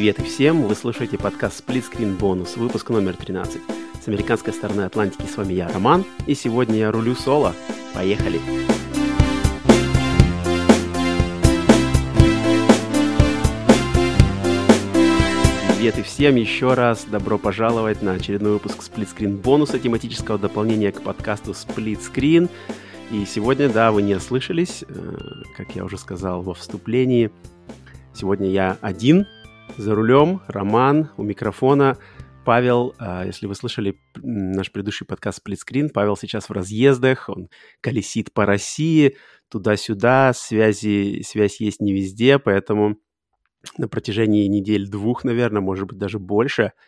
Привет всем! Вы слушаете подкаст Split Screen Bonus, выпуск номер 13. С американской стороны Атлантики с вами я, Роман, и сегодня я рулю соло. Поехали! Привет и всем еще раз добро пожаловать на очередной выпуск Split Screen бонуса тематического дополнения к подкасту Split Screen. И сегодня, да, вы не ослышались, э, как я уже сказал во вступлении, сегодня я один за рулем, Роман у микрофона, Павел, э, если вы слышали наш предыдущий подкаст Screen, Павел сейчас в разъездах, он колесит по России, туда-сюда, связи, связь есть не везде, поэтому на протяжении недель двух, наверное, может быть, даже больше –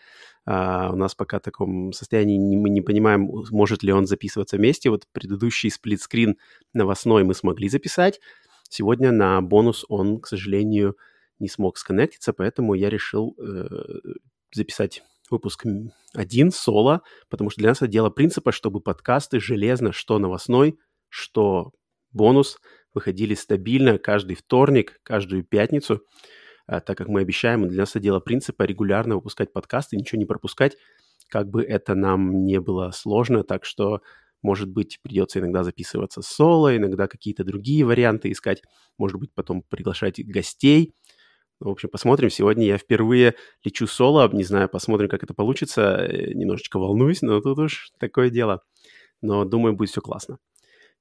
Uh, у нас пока в таком состоянии мы не понимаем, может ли он записываться вместе. Вот предыдущий сплитскрин новостной мы смогли записать. Сегодня на бонус он, к сожалению, не смог сконнектиться, поэтому я решил э, записать выпуск один, соло, потому что для нас это дело принципа, чтобы подкасты железно, что новостной, что бонус, выходили стабильно каждый вторник, каждую пятницу. А, так как мы обещаем, для нас это дело принципа регулярно выпускать подкасты, ничего не пропускать, как бы это нам не было сложно, так что, может быть, придется иногда записываться соло, иногда какие-то другие варианты искать, может быть, потом приглашать гостей. В общем, посмотрим. Сегодня я впервые лечу соло, не знаю, посмотрим, как это получится. Э, немножечко волнуюсь, но тут уж такое дело. Но думаю, будет все классно.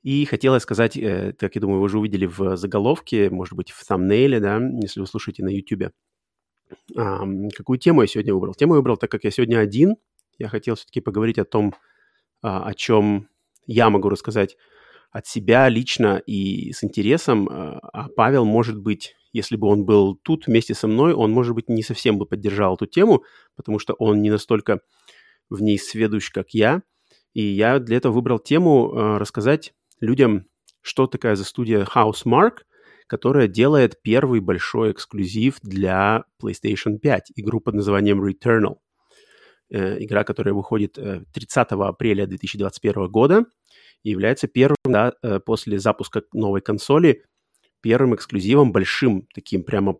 И хотелось сказать, э, как я думаю, вы уже увидели в заголовке, может быть, в thumbnail, да, если вы слушаете на YouTube, какую тему я сегодня выбрал. Тему я выбрал, так как я сегодня один, я хотел все-таки поговорить о том, а, о чем я могу рассказать от себя лично и с интересом, а, а Павел, может быть, если бы он был тут вместе со мной, он, может быть, не совсем бы поддержал эту тему, потому что он не настолько в ней сведущ, как я. И я для этого выбрал тему а, рассказать людям, что такая за студия Housemark, которая делает первый большой эксклюзив для PlayStation 5, игру под названием Returnal. Э, игра, которая выходит 30 э, апреля 2021 года и является первым, да, э, после запуска новой консоли, первым эксклюзивом, большим, таким прямо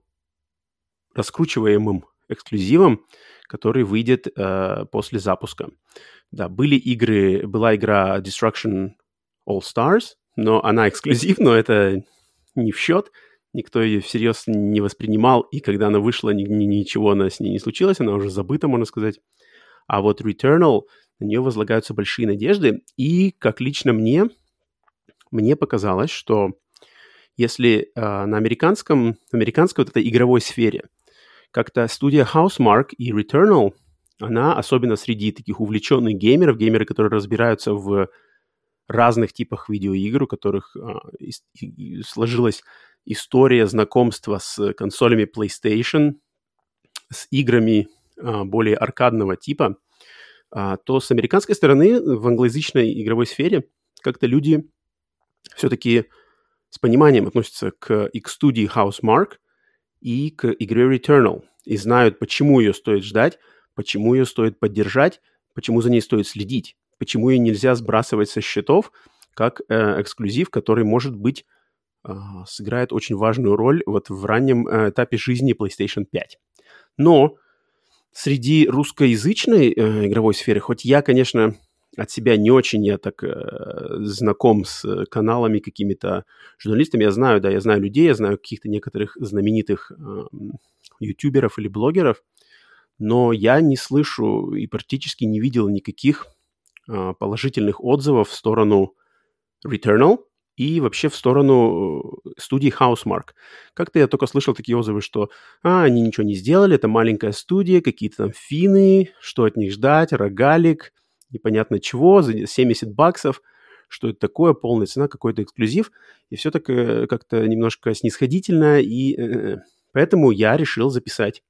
раскручиваемым эксклюзивом, который выйдет э, после запуска. Да, были игры, была игра Destruction All Stars, но она эксклюзив, но это не в счет. Никто ее всерьез не воспринимал, и когда она вышла, ни, ни, ничего она с ней не случилось, она уже забыта, можно сказать. А вот Returnal, на нее возлагаются большие надежды, и, как лично мне, мне показалось, что если э, на американском, американской вот этой игровой сфере как-то студия Housemark и Returnal, она, особенно среди таких увлеченных геймеров, геймеры, которые разбираются в разных типах видеоигр, у которых а, и, и сложилась история знакомства с консолями PlayStation, с играми а, более аркадного типа, то с американской стороны в англоязычной игровой сфере как-то люди все-таки с пониманием относятся к X-студии Housemark и к игре Returnal и знают, почему ее стоит ждать, почему ее стоит поддержать, почему за ней стоит следить почему ее нельзя сбрасывать со счетов как э, эксклюзив, который, может быть, э, сыграет очень важную роль вот в раннем э, этапе жизни PlayStation 5. Но среди русскоязычной э, игровой сферы, хоть я, конечно, от себя не очень я так э, знаком с каналами какими-то журналистами. Я знаю, да, я знаю людей, я знаю каких-то некоторых знаменитых э, ютуберов или блогеров, но я не слышу и практически не видел никаких а, положительных отзывов в сторону Returnal и вообще в сторону э, студии Housemark. Как-то я только слышал такие отзывы, что а, они ничего не сделали, это маленькая студия, какие-то там финны, что от них ждать, рогалик, непонятно чего, за 70 баксов, что это такое, полная цена, какой-то эксклюзив, и все так э, как-то немножко снисходительно, и э, поэтому я решил записать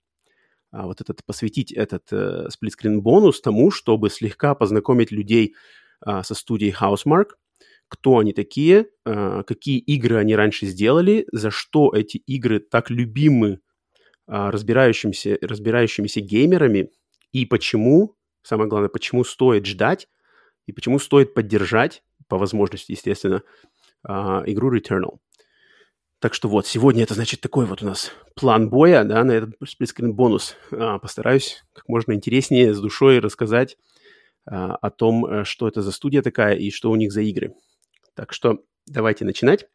а, вот этот, посвятить этот э, сплитскрин бонус тому, чтобы слегка познакомить людей а, со студией Housemark, кто они такие, а, какие игры они раньше сделали, за что эти игры так любимы а, разбирающимися, разбирающимися геймерами и почему, самое главное, почему стоит ждать и почему стоит поддержать, по возможности, естественно, а, игру Returnal. Так что вот, сегодня это, значит, такой вот у нас план боя, да, на этот сплитскрин бонус. А, постараюсь как можно интереснее с душой рассказать о том, э, что это за студия такая и что у них за игры. Так что давайте начинать.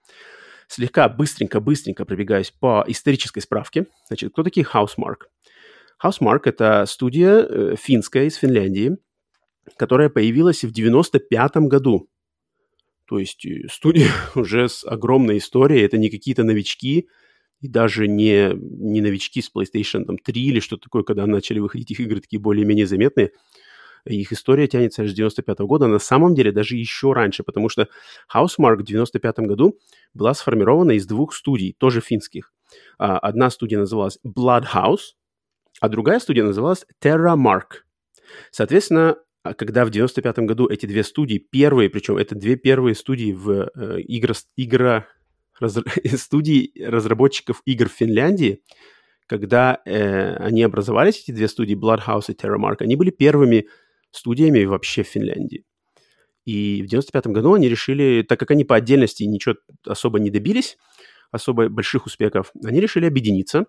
Слегка быстренько-быстренько пробегаюсь по исторической справке. Значит, кто такие Housemark? Housemark – это студия э, финская из Финляндии, которая появилась в 95 году то есть э, студия уже с огромной историей, это не какие-то новички, и даже не, не новички с PlayStation там, 3 или что-то такое, когда начали выходить их игры такие более-менее заметные. Их история тянется аж с 95 -го года, на самом деле даже еще раньше, потому что Housemark в 95 году была сформирована из двух студий, тоже финских. А, одна студия называлась Bloodhouse, а другая студия называлась TerraMark. Соответственно, а когда в 95 году эти две студии, первые, причем это две первые студии в э, игр, игра, раз, студии разработчиков игр в Финляндии, когда э, они образовались, эти две студии, Bloodhouse и TerraMark, они были первыми студиями вообще в Финляндии. И в 95 году они решили, так как они по отдельности ничего особо не добились, особо больших успехов, они решили объединиться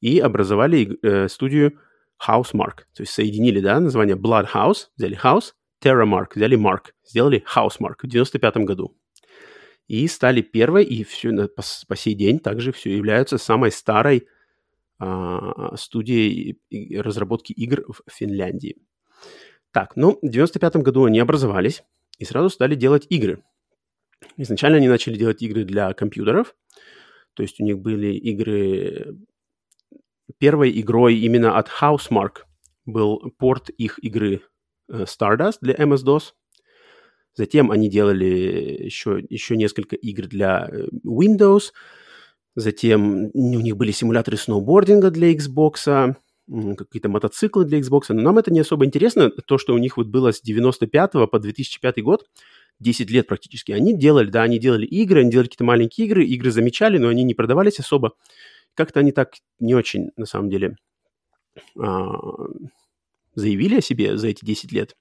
и образовали э, студию Housemark. То есть соединили, да, название Blood House, взяли House, TerraMark, взяли Mark, сделали Housemark в 95 году. И стали первой, и все, по, по сей день также все являются самой старой а, студией разработки игр в Финляндии. Так, ну, в 95 году они образовались и сразу стали делать игры. Изначально они начали делать игры для компьютеров, то есть у них были игры первой игрой именно от Housemark был порт их игры э, Stardust для MS-DOS. Затем они делали еще, еще несколько игр для э, Windows. Затем у них были симуляторы сноубординга для Xbox, какие-то мотоциклы для Xbox. Но нам это не особо интересно. То, что у них вот было с 95 по 2005 год, 10 лет практически, они делали, да, они делали игры, они делали какие-то маленькие игры, игры замечали, но они не продавались особо как-то они так не очень, на самом деле, а, заявили о себе за эти 10 лет,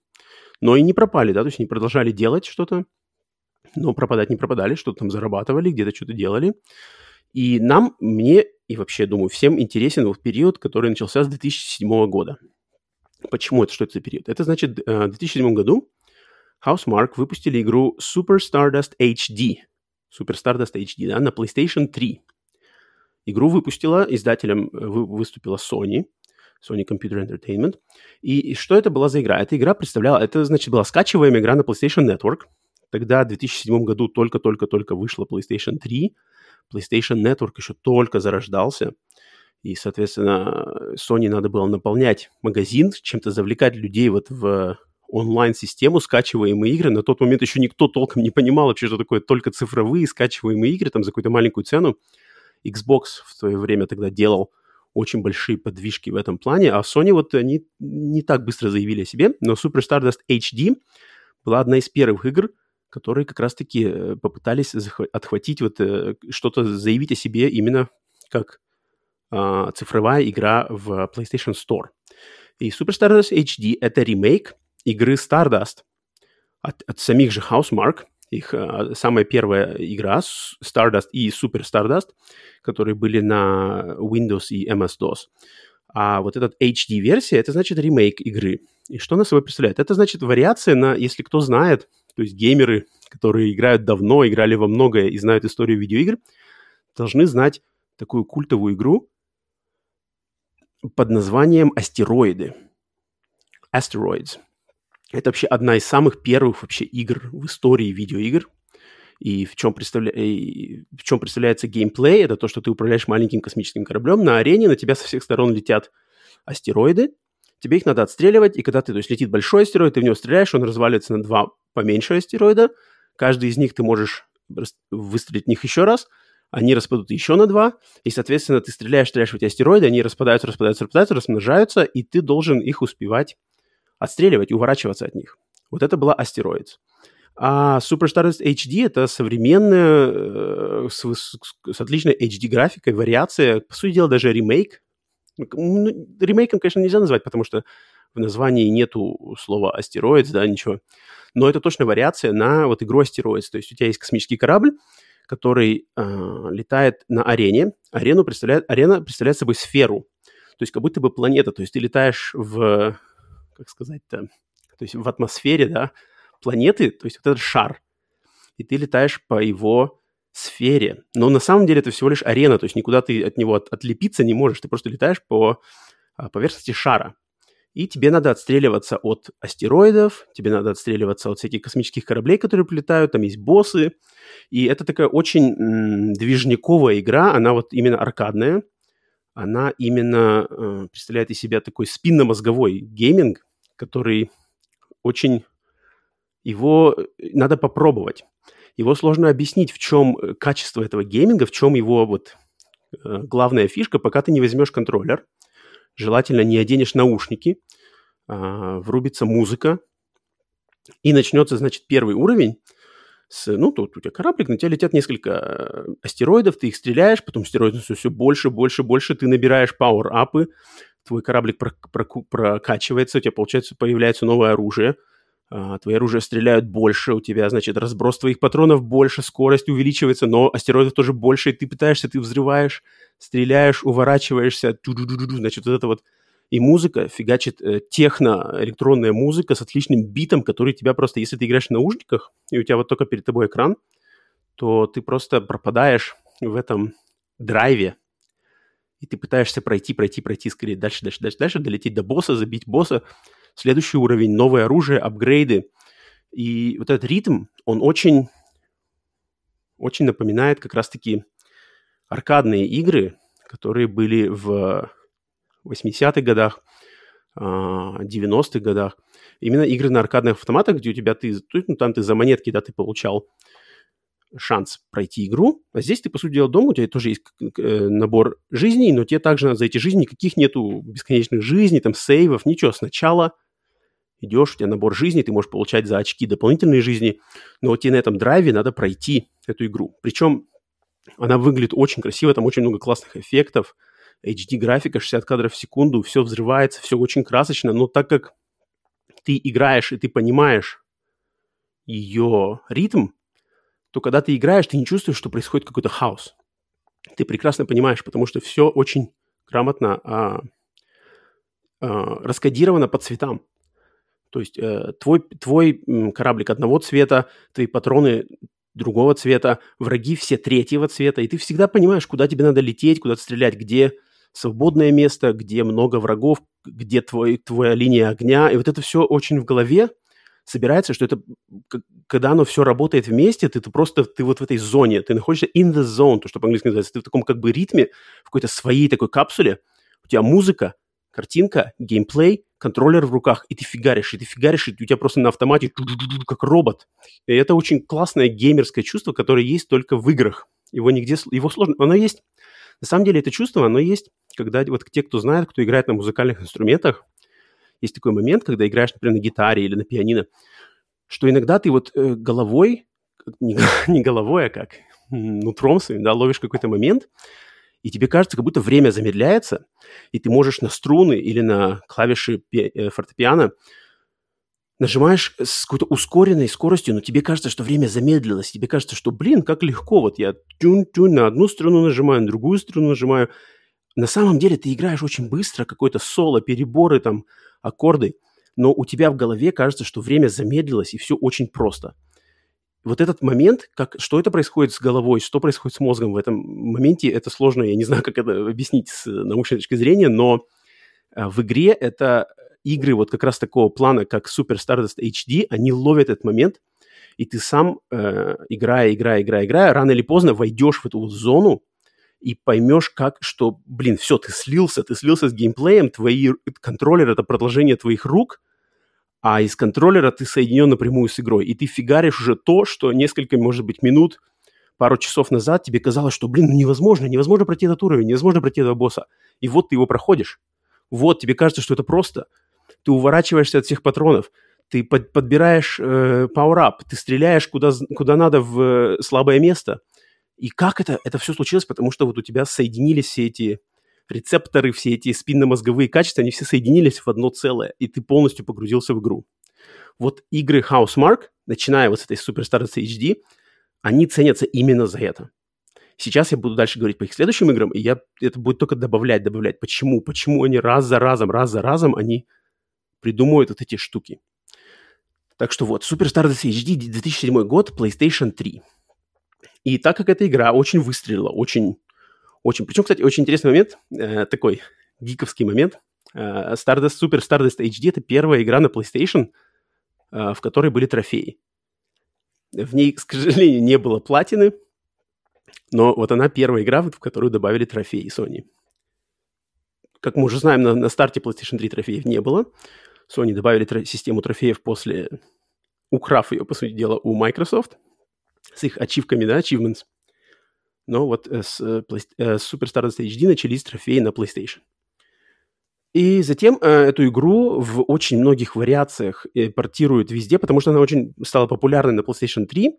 но и не пропали, да, то есть они продолжали делать что-то, но пропадать не пропадали, что-то там зарабатывали, где-то что-то делали. И нам, мне и вообще, думаю, всем интересен вот период, который начался с 2007 года. Почему это? Что это за период? Это значит, э, в 2007 году Housemark выпустили игру Super Stardust HD. Super Stardust HD, да, на PlayStation 3. Игру выпустила, издателем э, выступила Sony, Sony Computer Entertainment. И, и что это была за игра? Эта игра представляла, это, значит, была скачиваемая игра на PlayStation Network. Тогда, в 2007 году, только-только-только вышла PlayStation 3. PlayStation Network еще только зарождался. И, соответственно, Sony надо было наполнять магазин, чем-то завлекать людей вот в онлайн-систему скачиваемые игры. На тот момент еще никто толком не понимал вообще, что такое только цифровые скачиваемые игры, там за какую-то маленькую цену. Xbox в свое время тогда делал очень большие подвижки в этом плане, а Sony вот они не так быстро заявили о себе, но Super Stardust HD была одна из первых игр, которые как раз-таки э, попытались отхватить вот э, что-то, заявить о себе именно как а, цифровая игра в PlayStation Store. И Super Stardust HD — это ремейк игры Stardust от, от самих же Housemark — их э, самая первая игра Stardust и Super Stardust, которые были на Windows и MS-DOS. А вот этот HD-версия, это значит ремейк игры. И что она собой представляет? Это значит вариация на, если кто знает, то есть геймеры, которые играют давно, играли во многое и знают историю видеоигр, должны знать такую культовую игру под названием «Астероиды». Asteroids. Это вообще одна из самых первых вообще игр в истории видеоигр. И в чем, представля... и в чем представляется геймплей? Это то, что ты управляешь маленьким космическим кораблем. На арене на тебя со всех сторон летят астероиды. Тебе их надо отстреливать. И когда ты, то есть летит большой астероид, ты в него стреляешь, он разваливается на два поменьше астероида. Каждый из них ты можешь выстрелить в них еще раз. Они распадут еще на два. И, соответственно, ты стреляешь, стреляешь в эти астероиды, они распадаются, распадаются, распадаются, размножаются, и ты должен их успевать отстреливать уворачиваться от них. Вот это была астероид. А Super Stardust HD это современная, э, с, с, с отличной HD-графикой, вариация, по сути дела, даже ремейк. Ну, ремейком, конечно, нельзя назвать, потому что в названии нету слова астероид, да, ничего. Но это точно вариация на вот игру астероид. То есть у тебя есть космический корабль, который э, летает на арене. Арену представляет, арена представляет собой сферу, то есть как будто бы планета. То есть ты летаешь в, как сказать-то, то есть в атмосфере, да, планеты, то есть вот этот шар, и ты летаешь по его сфере. Но на самом деле это всего лишь арена, то есть никуда ты от него от, отлепиться не можешь, ты просто летаешь по а, поверхности шара. И тебе надо отстреливаться от астероидов, тебе надо отстреливаться от всяких космических кораблей, которые прилетают, там есть боссы. И это такая очень м, движниковая игра, она вот именно аркадная, она именно э, представляет из себя такой спинномозговой гейминг, который очень... Его э, надо попробовать. Его сложно объяснить, в чем э, качество этого гейминга, в чем его вот э, главная фишка, пока ты не возьмешь контроллер – желательно не оденешь наушники, а, врубится музыка, и начнется, значит, первый уровень с, ну, тут у тебя кораблик, на тебя летят несколько э, астероидов, ты их стреляешь, потом астероидов все, все больше, больше, больше, ты набираешь power-up ы, твой кораблик прокачивается, у тебя, получается, появляется новое оружие, а, твои оружия стреляют больше, у тебя, значит, разброс твоих патронов больше, скорость увеличивается, но астероидов тоже больше, и ты пытаешься, ты взрываешь, стреляешь, уворачиваешься, значит, вот это вот. И музыка фигачит э, техно, электронная музыка с отличным битом, который тебя просто, если ты играешь в наушниках, и у тебя вот только перед тобой экран, то ты просто пропадаешь в этом драйве, и ты пытаешься пройти, пройти, пройти скорее дальше, дальше, дальше, дальше, долететь до босса, забить босса, следующий уровень, новое оружие, апгрейды. И вот этот ритм, он очень, очень напоминает как раз-таки аркадные игры, которые были в 80-х годах, 90-х а, годах. Именно игры на аркадных автоматах, где у тебя ты, ну, там ты за монетки, да, ты получал шанс пройти игру, а здесь ты, по сути дела, дома, у тебя тоже есть э, набор жизней, но тебе также надо за эти жизни, никаких нету бесконечных жизней, там, сейвов, ничего, сначала идешь, у тебя набор жизней, ты можешь получать за очки дополнительные жизни, но тебе на этом драйве надо пройти эту игру. Причем она выглядит очень красиво, там очень много классных эффектов, HD-графика, 60 кадров в секунду, все взрывается, все очень красочно, но так как ты играешь и ты понимаешь ее ритм, то когда ты играешь, ты не чувствуешь, что происходит какой-то хаос. Ты прекрасно понимаешь, потому что все очень грамотно а, а, раскодировано по цветам. То есть э, твой, твой кораблик одного цвета, твои патроны другого цвета, враги все третьего цвета, и ты всегда понимаешь, куда тебе надо лететь, куда стрелять, где свободное место, где много врагов, где твой, твоя линия огня, и вот это все очень в голове собирается, что это, когда оно все работает вместе, ты, ты просто, ты вот в этой зоне, ты находишься in the zone, то, что по-английски называется, ты в таком как бы ритме, в какой-то своей такой капсуле, у тебя музыка, картинка, геймплей, контроллер в руках, и ты фигаришь, и ты фигаришь, и у тебя просто на автомате как робот. И это очень классное геймерское чувство, которое есть только в играх. Его нигде, его сложно, оно есть. На самом деле это чувство, оно есть, когда вот те, кто знает, кто играет на музыкальных инструментах, есть такой момент, когда играешь, например, на гитаре или на пианино, что иногда ты вот э, головой, не, не головой, а как нутром своим, да, ловишь какой-то момент, и тебе кажется, как будто время замедляется, и ты можешь на струны или на клавиши э, фортепиано нажимаешь с какой-то ускоренной скоростью, но тебе кажется, что время замедлилось. Тебе кажется, что, блин, как легко. Вот я тюн-тюн на одну струну нажимаю, на другую струну нажимаю. На самом деле ты играешь очень быстро, какое-то соло, переборы, там, аккорды. Но у тебя в голове кажется, что время замедлилось, и все очень просто – вот этот момент, как, что это происходит с головой, что происходит с мозгом в этом моменте, это сложно, я не знаю, как это объяснить с научной точки зрения, но э, в игре это игры вот как раз такого плана, как Super Stardust HD, они ловят этот момент, и ты сам, э, играя, играя, играя, играя, рано или поздно войдешь в эту вот зону и поймешь, как, что, блин, все, ты слился, ты слился с геймплеем, твои контроллеры — это продолжение твоих рук, а из контроллера ты соединен напрямую с игрой, и ты фигаришь уже то, что несколько, может быть, минут, пару часов назад тебе казалось, что, блин, ну невозможно, невозможно пройти этот уровень, невозможно пройти этого босса. И вот ты его проходишь. Вот, тебе кажется, что это просто. Ты уворачиваешься от всех патронов, ты под, подбираешь э, power-up, ты стреляешь куда, куда надо в э, слабое место. И как это? Это все случилось, потому что вот у тебя соединились все эти рецепторы, все эти спинномозговые качества, они все соединились в одно целое, и ты полностью погрузился в игру. Вот игры Housemark, начиная вот с этой Superstars HD, они ценятся именно за это. Сейчас я буду дальше говорить по их следующим играм, и я, это будет только добавлять, добавлять. Почему? Почему они раз за разом, раз за разом, они придумывают вот эти штуки. Так что вот, Super Stardust HD 2007 год, PlayStation 3. И так как эта игра очень выстрелила, очень, очень... Причем, кстати, очень интересный момент, э, такой гиковский момент. Э, Stardust, Super Stardust HD — это первая игра на PlayStation, э, в которой были трофеи. В ней, к сожалению, не было платины, но вот она первая игра, в которую добавили трофеи Sony. Как мы уже знаем, на, на старте PlayStation 3 трофеев не было. Sony добавили тро- систему трофеев после, украв ее, по сути дела, у Microsoft с их ачивками, да, achievements. Но вот э, с, э, э, с Super Stardust HD начались трофеи на PlayStation. И затем э, эту игру в очень многих вариациях э, портируют везде, потому что она очень стала популярной на PlayStation 3.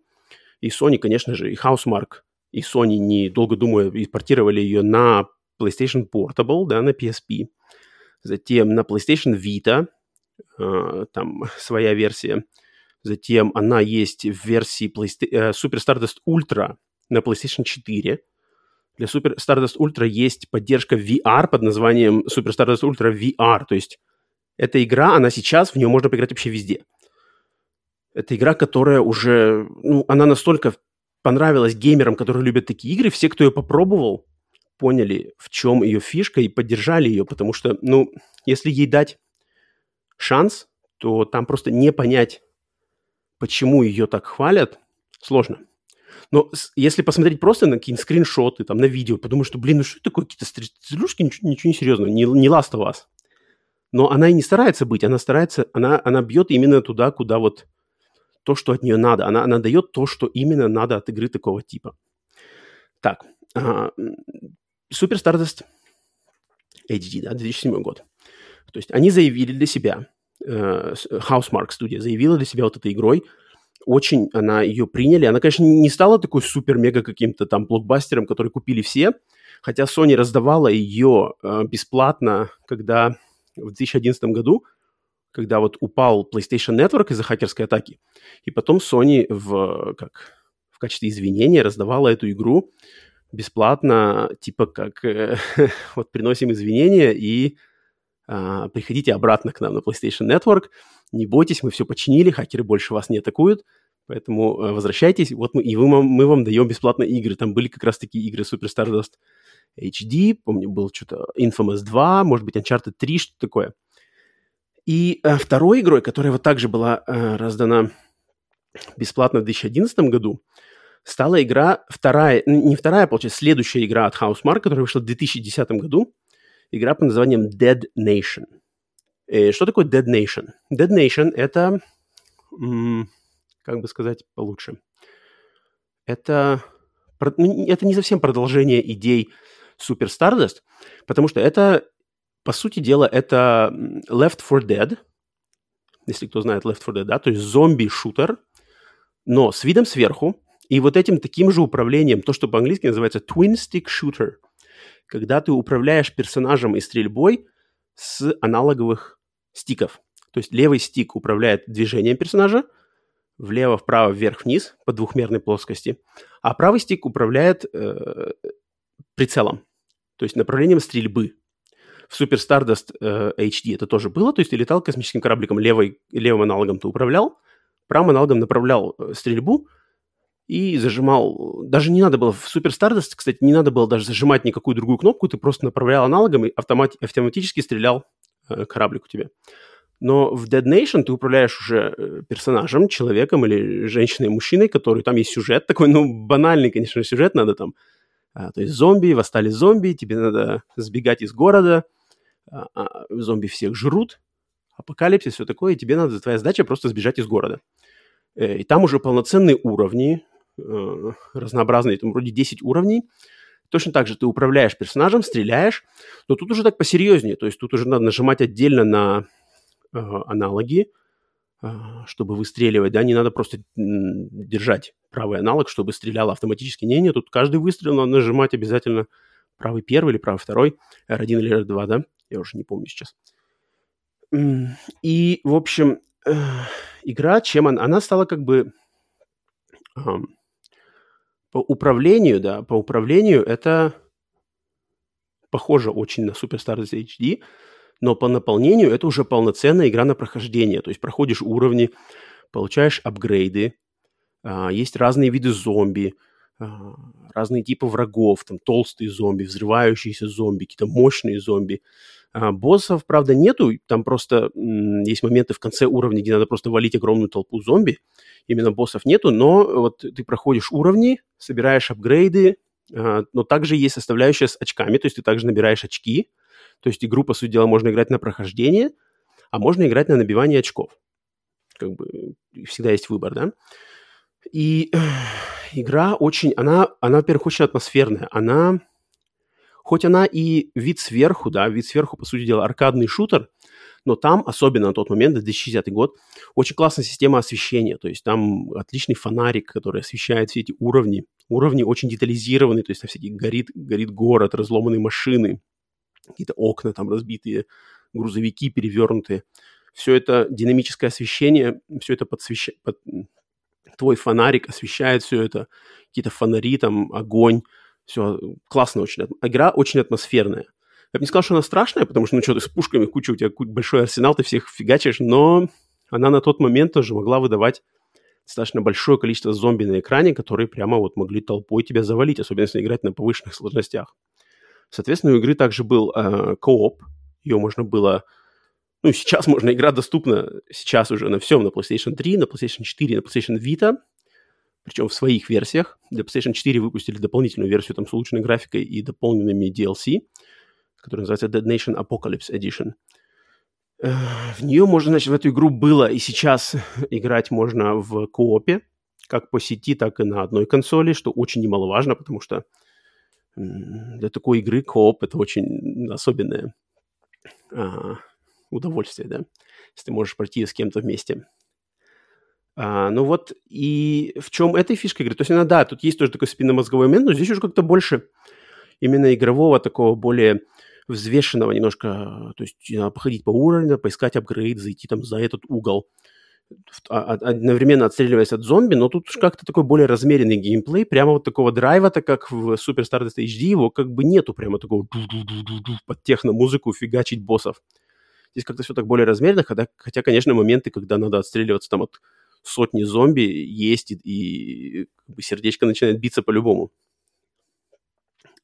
И Sony, конечно же, и Housemark, и Sony, не долго думая, портировали ее на PlayStation Portable, да, на PSP. Затем на PlayStation Vita, э, там своя версия. Затем она есть в версии Playsta- э, Super Stardust Ultra на PlayStation 4. Для Super Stardust Ultra есть поддержка VR под названием Super Stardust Ultra VR. То есть эта игра, она сейчас, в нее можно поиграть вообще везде. Это игра, которая уже, ну, она настолько понравилась геймерам, которые любят такие игры. Все, кто ее попробовал, поняли, в чем ее фишка и поддержали ее, потому что, ну, если ей дать шанс, то там просто не понять, почему ее так хвалят, сложно. Но если посмотреть просто на какие-нибудь скриншоты, там, на видео, подумать, что, блин, ну что это такое, какие-то стрелюшки, ничего, ничего не серьезного, не, не Last of. Но она и не старается быть, она старается, она, она бьет именно туда, куда вот то, что от нее надо. Она, она дает то, что именно надо от игры такого типа. Так, uh, Super Stardust HD, да, 2007 год. То есть они заявили для себя, uh, Housemark Studio заявила для себя вот этой игрой, очень она ее приняли. Она, конечно, не стала такой супер-мега каким-то там блокбастером, который купили все, хотя Sony раздавала ее э, бесплатно, когда в 2011 году, когда вот упал PlayStation Network из-за хакерской атаки, и потом Sony в, как, в качестве извинения раздавала эту игру бесплатно, типа как э, вот приносим извинения и э, приходите обратно к нам на PlayStation Network, не бойтесь, мы все починили, хакеры больше вас не атакуют, поэтому э, возвращайтесь, вот мы, и вы, мы вам даем бесплатно игры. Там были как раз такие игры Super Stardust HD, помню, был что-то Infamous 2, может быть, Uncharted 3, что такое. И э, второй игрой, которая вот также была э, раздана бесплатно в 2011 году, стала игра вторая, не вторая, получается, следующая игра от Housemark, которая вышла в 2010 году, игра под названием Dead Nation – Э, что такое Dead Nation? Dead Nation — это, как бы сказать получше, это, ну, это не совсем продолжение идей Super Stardust, потому что это, по сути дела, это Left 4 Dead, если кто знает Left 4 Dead, да, то есть зомби-шутер, но с видом сверху, и вот этим таким же управлением, то, что по-английски называется Twin Stick Shooter, когда ты управляешь персонажем и стрельбой с аналоговых стиков. То есть левый стик управляет движением персонажа, влево, вправо, вверх, вниз по двухмерной плоскости, а правый стик управляет э, прицелом, то есть направлением стрельбы. В Super Stardust э, HD это тоже было, то есть ты летал космическим корабликом, левой, левым аналогом ты управлял, правым аналогом направлял э, стрельбу и зажимал... Даже не надо было в Super Stardust, кстати, не надо было даже зажимать никакую другую кнопку, ты просто направлял аналогом и автомат, автоматически стрелял кораблик у тебя. Но в Dead Nation ты управляешь уже э, персонажем, человеком или женщиной, мужчиной, который там есть сюжет такой, ну, банальный, конечно, сюжет, надо там, а, то есть зомби, восстали зомби, тебе надо сбегать из города, а, а, зомби всех жрут, апокалипсис, все такое, и тебе надо, твоя задача просто сбежать из города. Э, и там уже полноценные уровни, разнообразные, там вроде 10 уровней, Точно так же ты управляешь персонажем, стреляешь, но тут уже так посерьезнее. То есть тут уже надо нажимать отдельно на э, аналоги, э, чтобы выстреливать, да, не надо просто держать правый аналог, чтобы стрелял автоматически. Не, не, тут каждый выстрел надо нажимать обязательно правый первый или правый второй, R1 или R2, да, я уже не помню сейчас. И, в общем, э, игра, чем она, она стала как бы... Э, По управлению, да, по управлению это похоже очень на Super Stardust HD, но по наполнению это уже полноценная игра на прохождение. То есть проходишь уровни, получаешь апгрейды, а, есть разные виды зомби, а, разные типы врагов, там толстые зомби, взрывающиеся зомби, какие-то мощные зомби. А, боссов, правда, нету, там просто есть моменты в конце уровня, где надо просто валить огромную толпу зомби. Именно боссов нету, но вот ты проходишь уровни, собираешь апгрейды, а, но также есть составляющая с очками, то есть ты также набираешь очки, то есть игру, по сути дела, можно играть на прохождение, а можно играть на набивание очков. Как бы всегда есть выбор, да? И игра очень, она, она, во-первых, очень атмосферная. Она, хоть она и вид сверху, да, вид сверху, по сути дела, аркадный шутер, но там, особенно на тот момент, 2010 год, очень классная система освещения, то есть там отличный фонарик, который освещает все эти уровни. Уровни очень детализированы, то есть там всякие горит, горит город, разломанные машины, какие-то окна там разбитые, грузовики перевернутые. Все это динамическое освещение, все это подсвещает, под, твой фонарик освещает все это, какие-то фонари, там, огонь, все классно очень. Игра очень атмосферная. Я бы не сказал, что она страшная, потому что, ну, что ты с пушками, куча, у тебя большой арсенал, ты всех фигачишь, но она на тот момент тоже могла выдавать достаточно большое количество зомби на экране, которые прямо вот могли толпой тебя завалить, особенно если играть на повышенных сложностях. Соответственно, у игры также был э, кооп, ее можно было... Ну, сейчас можно, игра доступна сейчас уже на всем, на PlayStation 3, на PlayStation 4, на PlayStation Vita, причем в своих версиях. Для PlayStation 4 выпустили дополнительную версию там с улучшенной графикой и дополненными DLC который называется Dead Nation Apocalypse Edition. В нее можно, значит, в эту игру было и сейчас играть можно в коопе, как по сети, так и на одной консоли, что очень немаловажно, потому что для такой игры кооп это очень особенное а, удовольствие, да, если ты можешь пройти с кем-то вместе. А, ну вот, и в чем эта фишка игры? То есть, она, да, тут есть тоже такой спинномозговой момент, но здесь уже как-то больше именно игрового такого более взвешенного немножко, то есть надо походить по уровню, поискать апгрейд, зайти там за этот угол, а, а, одновременно отстреливаясь от зомби, но тут как-то такой более размеренный геймплей, прямо вот такого драйва, так как в Super Stardust HD его как бы нету прямо такого под техно-музыку фигачить боссов. Здесь как-то все так более размеренно, хотя, хотя, конечно, моменты, когда надо отстреливаться там от сотни зомби, есть, и, и как бы сердечко начинает биться по-любому.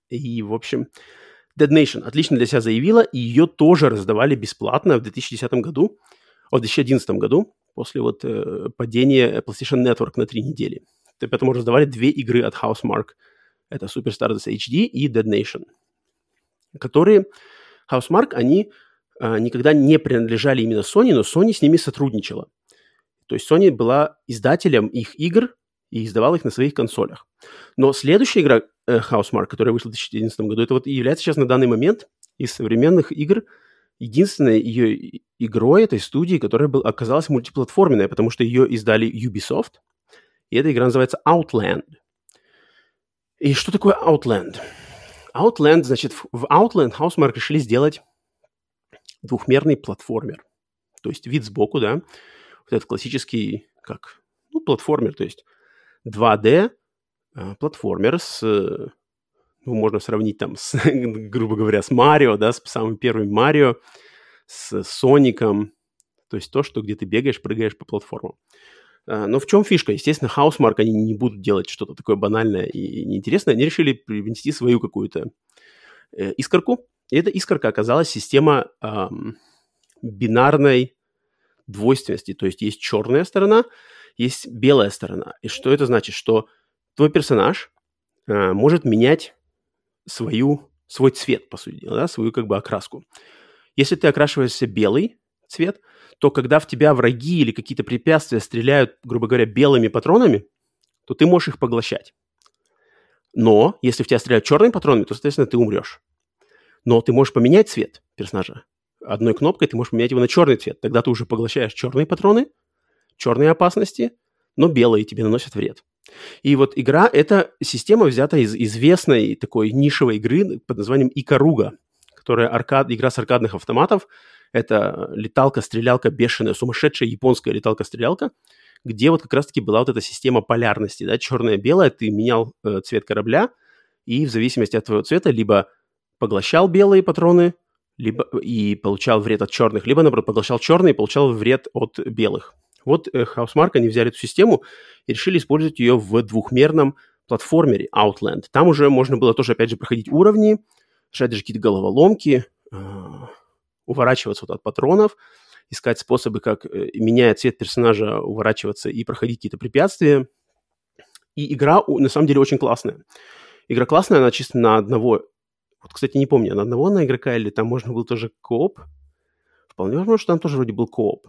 И, в общем, Dead Nation отлично для себя заявила, и ее тоже раздавали бесплатно в 2010 году, в 2011 году, после вот э, падения PlayStation Network на три недели. Поэтому раздавали две игры от Housemark. Это Super Stardust HD и Dead Nation, которые Housemark, они э, никогда не принадлежали именно Sony, но Sony с ними сотрудничала. То есть Sony была издателем их игр и издавала их на своих консолях. Но следующая игра э, Housemark, которая вышла в 2011 году, это вот является сейчас на данный момент из современных игр единственной ее игрой этой студии, которая был, оказалась мультиплатформенная, потому что ее издали Ubisoft, и эта игра называется Outland. И что такое Outland? Outland, значит, в Outland Housemark решили сделать двухмерный платформер. То есть вид сбоку, да, вот этот классический, как, ну, платформер, то есть 2D э, платформер с, ну, можно сравнить там с, грубо говоря, с Марио, да, с самым первым Марио, с Соником, то есть то, что где ты бегаешь, прыгаешь по платформам. Э, но в чем фишка? Естественно, Housemark, они не будут делать что-то такое банальное и неинтересное. Они решили привнести свою какую-то э, искорку. И эта искорка оказалась система эм, бинарной двойственности. То есть есть черная сторона, есть белая сторона. И что это значит? Что твой персонаж э, может менять свою, свой цвет, по сути дела, да, свою как бы окраску. Если ты окрашиваешься белый цвет, то когда в тебя враги или какие-то препятствия стреляют, грубо говоря, белыми патронами, то ты можешь их поглощать. Но если в тебя стреляют черными патронами, то, соответственно, ты умрешь. Но ты можешь поменять цвет персонажа. Одной кнопкой ты можешь поменять его на черный цвет. Тогда ты уже поглощаешь черные патроны, черные опасности, но белые тебе наносят вред. И вот игра — это система, взята из известной такой нишевой игры под названием Икаруга, которая аркад, игра с аркадных автоматов. Это леталка-стрелялка бешеная, сумасшедшая японская леталка-стрелялка, где вот как раз-таки была вот эта система полярности, да, черное-белое, ты менял э, цвет корабля, и в зависимости от твоего цвета либо поглощал белые патроны, либо и получал вред от черных, либо, наоборот, поглощал черные и получал вред от белых. Вот э, Housemark, они взяли эту систему и решили использовать ее в двухмерном платформере Outland. Там уже можно было тоже, опять же, проходить уровни, решать даже какие-то головоломки, э, уворачиваться вот от патронов, искать способы, как, э, меняя цвет персонажа, уворачиваться и проходить какие-то препятствия. И игра, на самом деле, очень классная. Игра классная, она чисто на одного... Вот, кстати, не помню, на одного на игрока или там можно было тоже кооп. Вполне возможно, что там тоже вроде был кооп.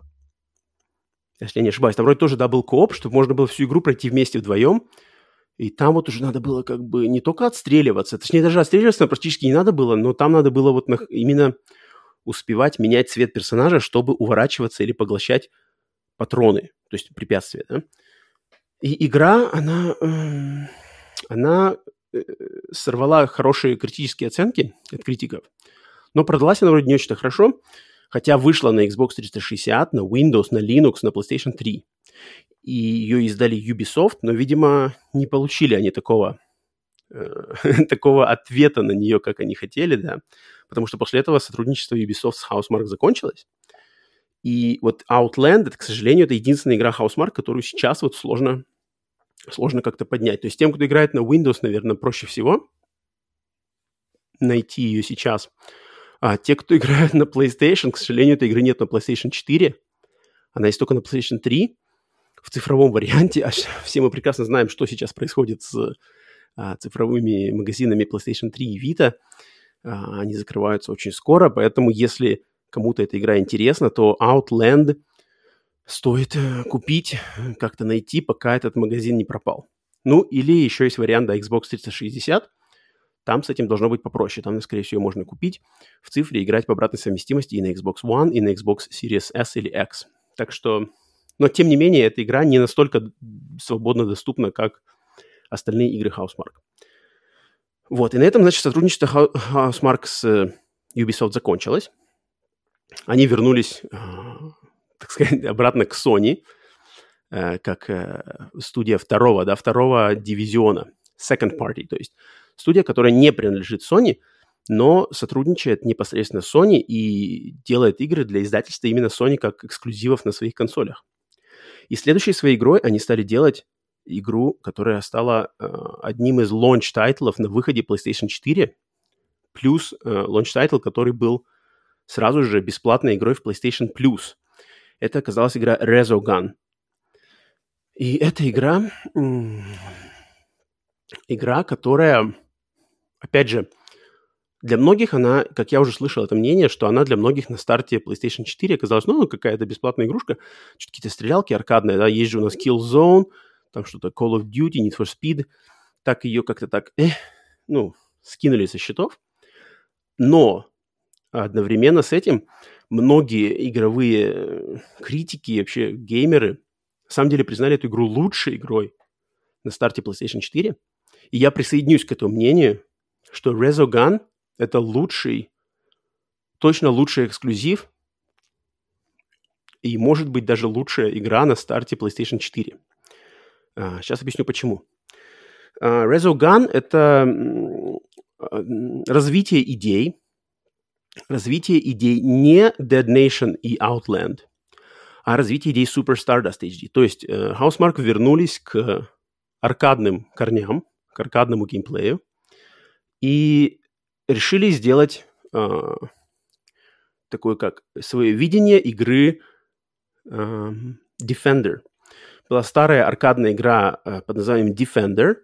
Если я не ошибаюсь. Там вроде тоже, да, был кооп, чтобы можно было всю игру пройти вместе вдвоем. И там вот уже надо было как бы не только отстреливаться, точнее даже отстреливаться практически не надо было, но там надо было вот на, именно успевать менять цвет персонажа, чтобы уворачиваться или поглощать патроны, то есть препятствия. Да? И игра, она, эм, она сорвала хорошие критические оценки от критиков, но продалась она вроде не очень-то хорошо, хотя вышла на Xbox 360, на Windows, на Linux, на PlayStation 3 и ее издали Ubisoft, но, видимо, не получили они такого, э, такого ответа на нее, как они хотели, да, потому что после этого сотрудничество Ubisoft с Housemark закончилось. И вот Outland, это, к сожалению, это единственная игра Housemark, которую сейчас вот сложно, сложно как-то поднять. То есть тем, кто играет на Windows, наверное, проще всего найти ее сейчас. А те, кто играет на PlayStation, к сожалению, этой игры нет на PlayStation 4. Она есть только на PlayStation 3 в цифровом варианте. А все мы прекрасно знаем, что сейчас происходит с а, цифровыми магазинами PlayStation 3 и Vita. А, они закрываются очень скоро, поэтому если кому-то эта игра интересна, то Outland стоит э, купить, как-то найти, пока этот магазин не пропал. Ну, или еще есть вариант, да, Xbox 360. Там с этим должно быть попроще. Там, скорее всего, можно купить в цифре, играть по обратной совместимости и на Xbox One, и на Xbox Series S или X. Так что но, тем не менее, эта игра не настолько свободно доступна, как остальные игры Housemark. Вот, и на этом, значит, сотрудничество Housemark с э, Ubisoft закончилось. Они вернулись, э, так сказать, обратно к Sony, э, как студия второго, да, второго дивизиона, second party, то есть студия, которая не принадлежит Sony, но сотрудничает непосредственно с Sony и делает игры для издательства именно Sony как эксклюзивов на своих консолях. И следующей своей игрой они стали делать игру, которая стала э, одним из launch title ов на выходе PlayStation 4, плюс э, launch title, который был сразу же бесплатной игрой в PlayStation Plus. Это оказалась игра Resogun. И эта игра, игра, которая, опять же, для многих она, как я уже слышал это мнение, что она для многих на старте PlayStation 4 оказалась, ну, какая-то бесплатная игрушка, что-то какие-то стрелялки аркадные, да, есть же у нас Killzone, там что-то Call of Duty, Need for Speed, так ее как-то так, э, ну, скинули со счетов. Но одновременно с этим многие игровые э, критики вообще геймеры на самом деле признали эту игру лучшей игрой на старте PlayStation 4. И я присоединюсь к этому мнению, что Resogun это лучший, точно лучший эксклюзив и, может быть, даже лучшая игра на старте PlayStation 4. А, сейчас объясню, почему. А, Resogun — это развитие идей, развитие идей не Dead Nation и Outland, а развитие идей Super Stardust HD. То есть э, Housemark вернулись к аркадным корням, к аркадному геймплею, и решили сделать э, такое как свое видение игры э, Defender. Была старая аркадная игра э, под названием Defender,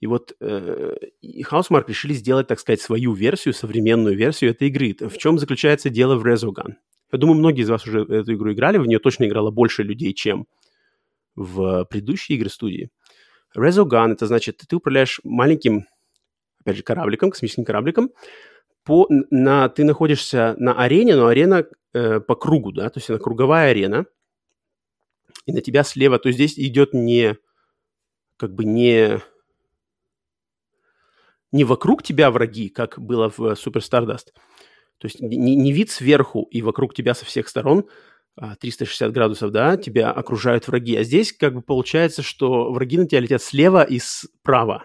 и вот э, решили сделать, так сказать, свою версию, современную версию этой игры. В чем заключается дело в Resogun? Я думаю, многие из вас уже эту игру играли, в нее точно играло больше людей, чем в предыдущие игры студии. Resogun — это значит, ты управляешь маленьким опять же, корабликом, космическим корабликом, по, на, ты находишься на арене, но арена э, по кругу, да, то есть она круговая арена, и на тебя слева, то есть здесь идет не, как бы не, не вокруг тебя враги, как было в Super Stardust, то есть не, не вид сверху и вокруг тебя со всех сторон, а, 360 градусов, да, тебя окружают враги. А здесь как бы получается, что враги на тебя летят слева и справа.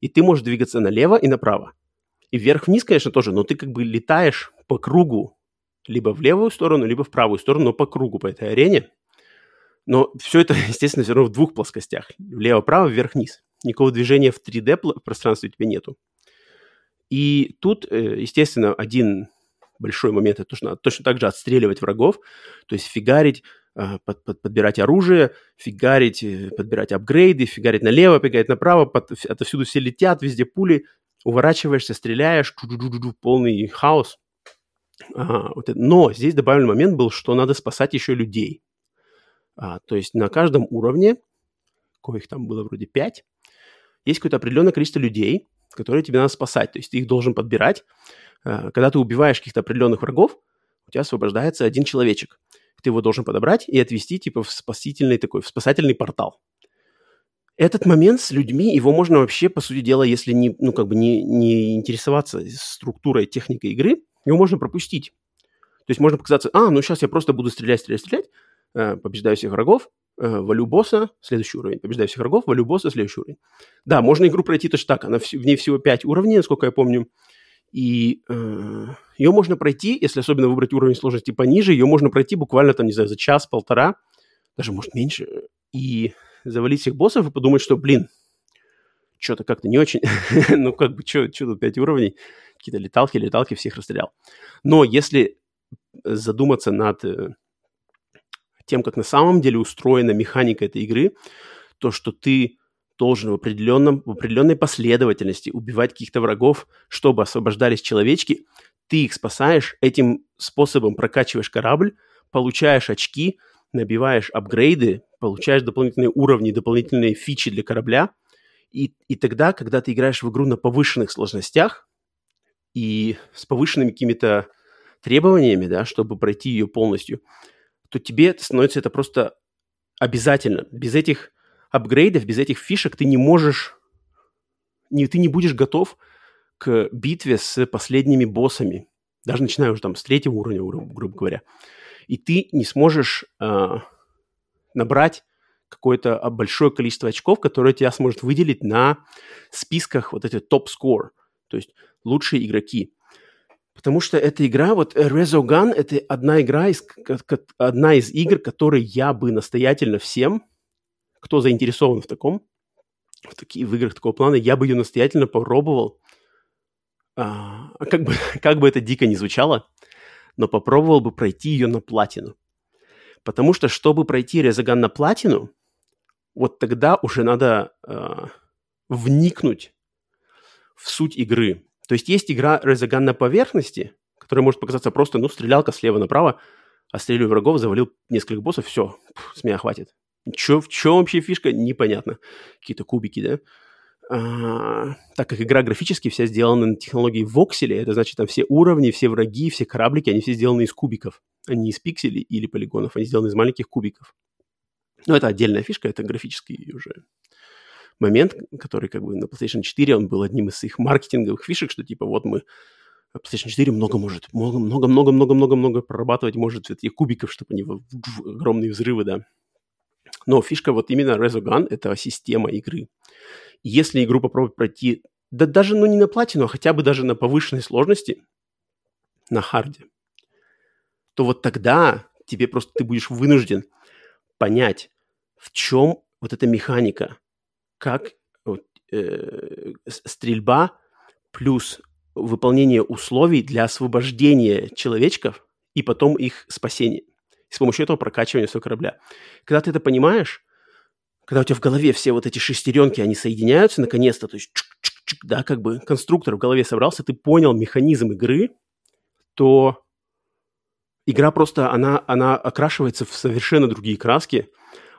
И ты можешь двигаться налево и направо. И вверх-вниз, конечно, тоже, но ты как бы летаешь по кругу. Либо в левую сторону, либо в правую сторону, но по кругу по этой арене. Но все это, естественно, все равно в двух плоскостях. Влево-право, вверх-вниз. Никакого движения в 3D пространстве у тебя нету. И тут, э, естественно, один большой момент, это то, точно так же отстреливать врагов, то есть фигарить, а, под, под, подбирать оружие, фигарить, э, подбирать апгрейды, фигарить налево, фигарить направо, под, отовсюду все летят, везде пули, уворачиваешься, стреляешь, полный хаос. А, вот это. Но здесь добавленный момент был, что надо спасать еще людей. А, то есть на каждом уровне, коих там было вроде 5, есть какое-то определенное количество людей, которые тебе надо спасать. То есть ты их должен подбирать. А, когда ты убиваешь каких-то определенных врагов, у тебя освобождается один человечек. Ты его должен подобрать и отвести типа в спасительный такой, в спасательный портал. Этот момент с людьми, его можно вообще, по сути дела, если не, ну, как бы не, не интересоваться структурой, техникой игры, его можно пропустить. То есть можно показаться, а, ну сейчас я просто буду стрелять, стрелять, стрелять, э, побеждаю всех врагов, э, валю босса, следующий уровень, побеждаю всех врагов, валю босса, следующий уровень. Да, можно игру пройти точно так, она в, в ней всего 5 уровней, насколько я помню, и э, ее можно пройти, если особенно выбрать уровень сложности пониже, ее можно пройти буквально там, не знаю, за час-полтора, даже, может, меньше, и завалить всех боссов и подумать, что, блин, что-то как-то не очень. ну, как бы, что тут 5 уровней? Какие-то леталки, леталки, всех расстрелял. Но если задуматься над э, тем, как на самом деле устроена механика этой игры, то, что ты должен в, определенном, в определенной последовательности убивать каких-то врагов, чтобы освобождались человечки, ты их спасаешь, этим способом прокачиваешь корабль, получаешь очки, набиваешь апгрейды, получаешь дополнительные уровни, дополнительные фичи для корабля. И, и тогда, когда ты играешь в игру на повышенных сложностях и с повышенными какими-то требованиями, да, чтобы пройти ее полностью, то тебе становится это просто обязательно. Без этих апгрейдов, без этих фишек ты не можешь, не, ты не будешь готов к битве с последними боссами, даже начиная уже там с третьего уровня, грубо говоря и ты не сможешь э, набрать какое-то большое количество очков, которое тебя сможет выделить на списках вот эти топ-скор, то есть лучшие игроки. Потому что эта игра, вот Resogun, это одна игра из, одна из игр, которые я бы настоятельно всем, кто заинтересован в таком, в, таких, в играх такого плана, я бы ее настоятельно попробовал. А, как, бы, как бы это дико не звучало, но попробовал бы пройти ее на платину. Потому что, чтобы пройти Резаган на платину, вот тогда уже надо э, вникнуть в суть игры. То есть есть игра Резаган на поверхности, которая может показаться просто, ну, стрелялка слева направо, отстреливаю врагов, завалил несколько боссов, все, с меня хватит. Чё, в чем вообще фишка, непонятно. Какие-то кубики, да? А, так как игра графически вся сделана на технологии вокселя, это значит, там все уровни, все враги, все кораблики, они все сделаны из кубиков, а не из пикселей или полигонов, они сделаны из маленьких кубиков. Но это отдельная фишка, это графический уже момент, который как бы на PlayStation 4, он был одним из их маркетинговых фишек, что типа вот мы PlayStation 4 много может, много-много-много-много-много прорабатывать может этих кубиков, чтобы они огромные взрывы, да. Но фишка вот именно Resogun — это система игры. Если игру попробовать пройти, да даже ну не на платину, а хотя бы даже на повышенной сложности, на харде, то вот тогда тебе просто ты будешь вынужден понять, в чем вот эта механика, как э, стрельба плюс выполнение условий для освобождения человечков и потом их спасения. с помощью этого прокачивания своего корабля. Когда ты это понимаешь, когда у тебя в голове все вот эти шестеренки, они соединяются наконец-то, то есть чик-чик-чик, да, как бы конструктор в голове собрался, ты понял механизм игры, то игра просто, она, она окрашивается в совершенно другие краски,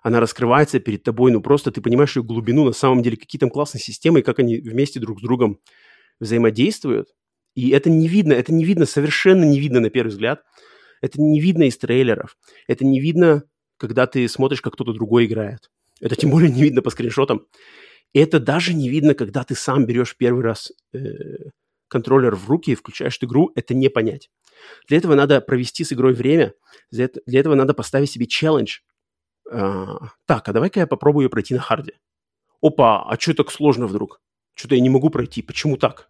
она раскрывается перед тобой, ну просто ты понимаешь ее глубину, на самом деле, какие там классные системы, и как они вместе друг с другом взаимодействуют. И это не видно, это не видно, совершенно не видно на первый взгляд. Это не видно из трейлеров. Это не видно, когда ты смотришь, как кто-то другой играет. Это тем более не видно по скриншотам. Это даже не видно, когда ты сам берешь первый раз э, контроллер в руки и включаешь игру, это не понять. Для этого надо провести с игрой время, для, для этого надо поставить себе челлендж. А, так, а давай-ка я попробую пройти на харде. Опа, а что так сложно вдруг? Что-то я не могу пройти, почему так?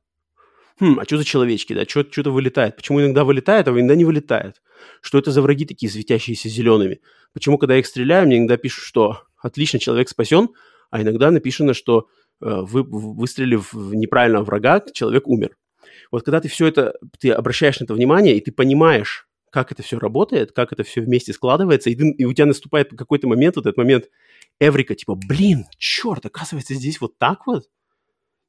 Хм, а что за человечки, да, что-то вылетает? Почему иногда вылетает, а иногда не вылетает? Что это за враги такие светящиеся зелеными? Почему, когда я их стреляю, мне иногда пишут, что отлично, человек спасен, а иногда написано, что э, вы, выстрелив в неправильного врага, человек умер. Вот когда ты все это, ты обращаешь на это внимание, и ты понимаешь, как это все работает, как это все вместе складывается, и, ты, и у тебя наступает какой-то момент, вот этот момент эврика, типа, блин, черт, оказывается, здесь вот так вот?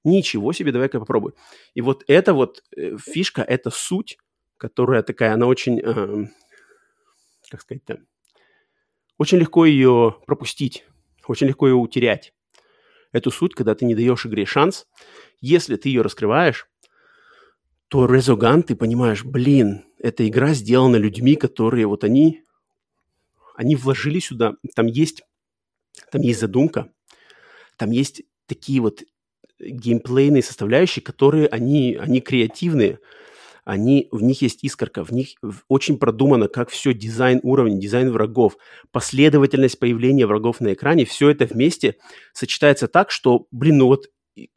Ничего себе, давай-ка попробуй. И вот это вот э, фишка, это суть, которая такая, она очень, э, как сказать-то, очень легко ее пропустить, очень легко ее утерять. Эту суть, когда ты не даешь игре шанс, если ты ее раскрываешь, то Резоган, ты понимаешь, блин, эта игра сделана людьми, которые вот они, они вложили сюда, там есть, там есть задумка, там есть такие вот геймплейные составляющие, которые они, они креативные, они, в них есть искорка, в них очень продумано, как все, дизайн уровней, дизайн врагов, последовательность появления врагов на экране, все это вместе сочетается так, что, блин, ну вот,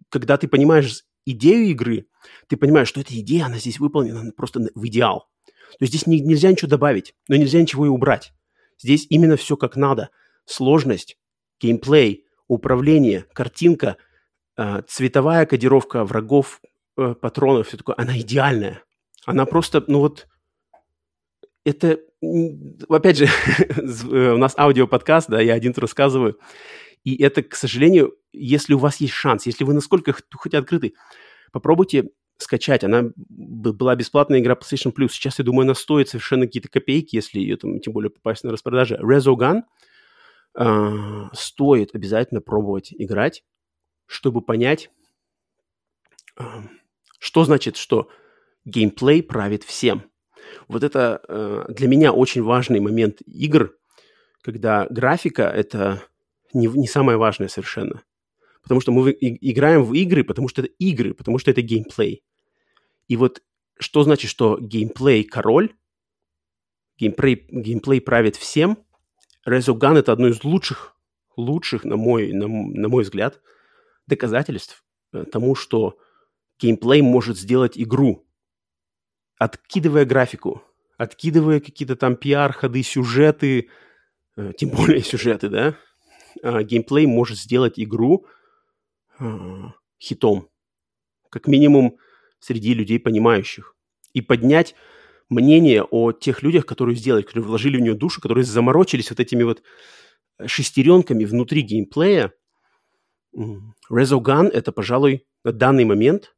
когда ты понимаешь идею игры, ты понимаешь, что эта идея, она здесь выполнена просто в идеал. То есть здесь не, нельзя ничего добавить, но нельзя ничего и убрать. Здесь именно все как надо. Сложность, геймплей, управление, картинка, э, цветовая кодировка врагов, э, патронов, все такое, она идеальная. Она просто, ну вот, это, опять же, у нас аудиоподкаст, да, я один рассказываю, и это, к сожалению, если у вас есть шанс, если вы насколько хоть открыты, попробуйте скачать. Она была бесплатная игра PlayStation Plus. Сейчас, я думаю, она стоит совершенно какие-то копейки, если ее там, тем более, попасть на распродаже. Rezogun э, стоит обязательно пробовать играть, чтобы понять, э, что значит, что геймплей правит всем. Вот это э, для меня очень важный момент игр, когда графика — это не, не самое важное совершенно. Потому что мы играем в игры, потому что это игры, потому что это геймплей. И вот что значит, что геймплей король, геймплей, геймплей правит всем. Resogun это одно из лучших, лучших, на мой, на, на мой взгляд, доказательств э, тому, что геймплей может сделать игру, откидывая графику, откидывая какие-то там пиар-ходы, сюжеты, э, тем более сюжеты, да, а, геймплей может сделать игру хитом. Как минимум среди людей, понимающих. И поднять мнение о тех людях, которые сделали, которые вложили в нее душу, которые заморочились вот этими вот шестеренками внутри геймплея. Rezogun — это, пожалуй, на данный момент,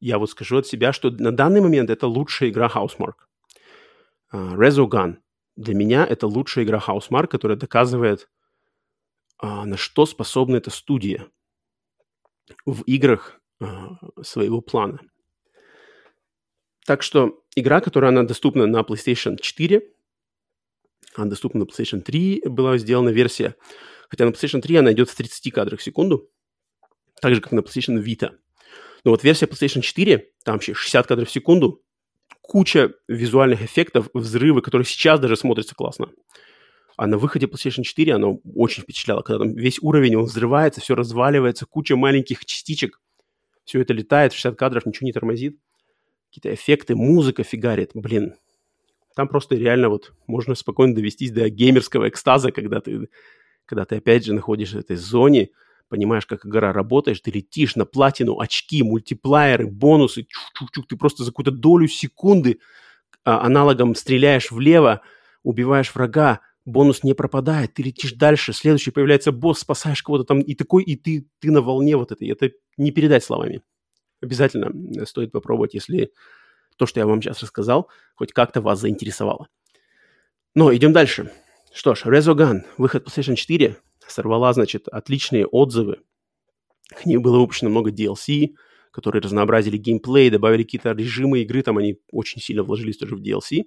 я вот скажу от себя, что на данный момент это лучшая игра Housemark. Uh, Rezogun для меня это лучшая игра Housemark, которая доказывает а, на что способна эта студия в играх а, своего плана. Так что игра, которая она доступна на PlayStation 4, она доступна на PlayStation 3, была сделана версия, хотя на PlayStation 3 она идет в 30 кадрах в секунду, так же, как на PlayStation Vita. Но вот версия PlayStation 4, там вообще 60 кадров в секунду, куча визуальных эффектов, взрывы, которые сейчас даже смотрятся классно. А на выходе PlayStation 4 оно очень впечатляло, когда там весь уровень, он взрывается, все разваливается, куча маленьких частичек, все это летает, 60 кадров, ничего не тормозит. Какие-то эффекты, музыка фигарит. Блин, там просто реально вот можно спокойно довестись до геймерского экстаза, когда ты, когда ты опять же находишься в этой зоне, понимаешь, как игра работает, ты летишь на платину, очки, мультиплееры, бонусы, чук-чук-чук, ты просто за какую-то долю секунды а, аналогом стреляешь влево, убиваешь врага, бонус не пропадает, ты летишь дальше, следующий появляется босс, спасаешь кого-то там, и такой, и ты, ты на волне вот этой. Это не передать словами. Обязательно стоит попробовать, если то, что я вам сейчас рассказал, хоть как-то вас заинтересовало. Но идем дальше. Что ж, Rezogun, выход PlayStation 4, сорвала, значит, отличные отзывы. К ней было выпущено много DLC, которые разнообразили геймплей, добавили какие-то режимы игры, там они очень сильно вложились тоже в DLC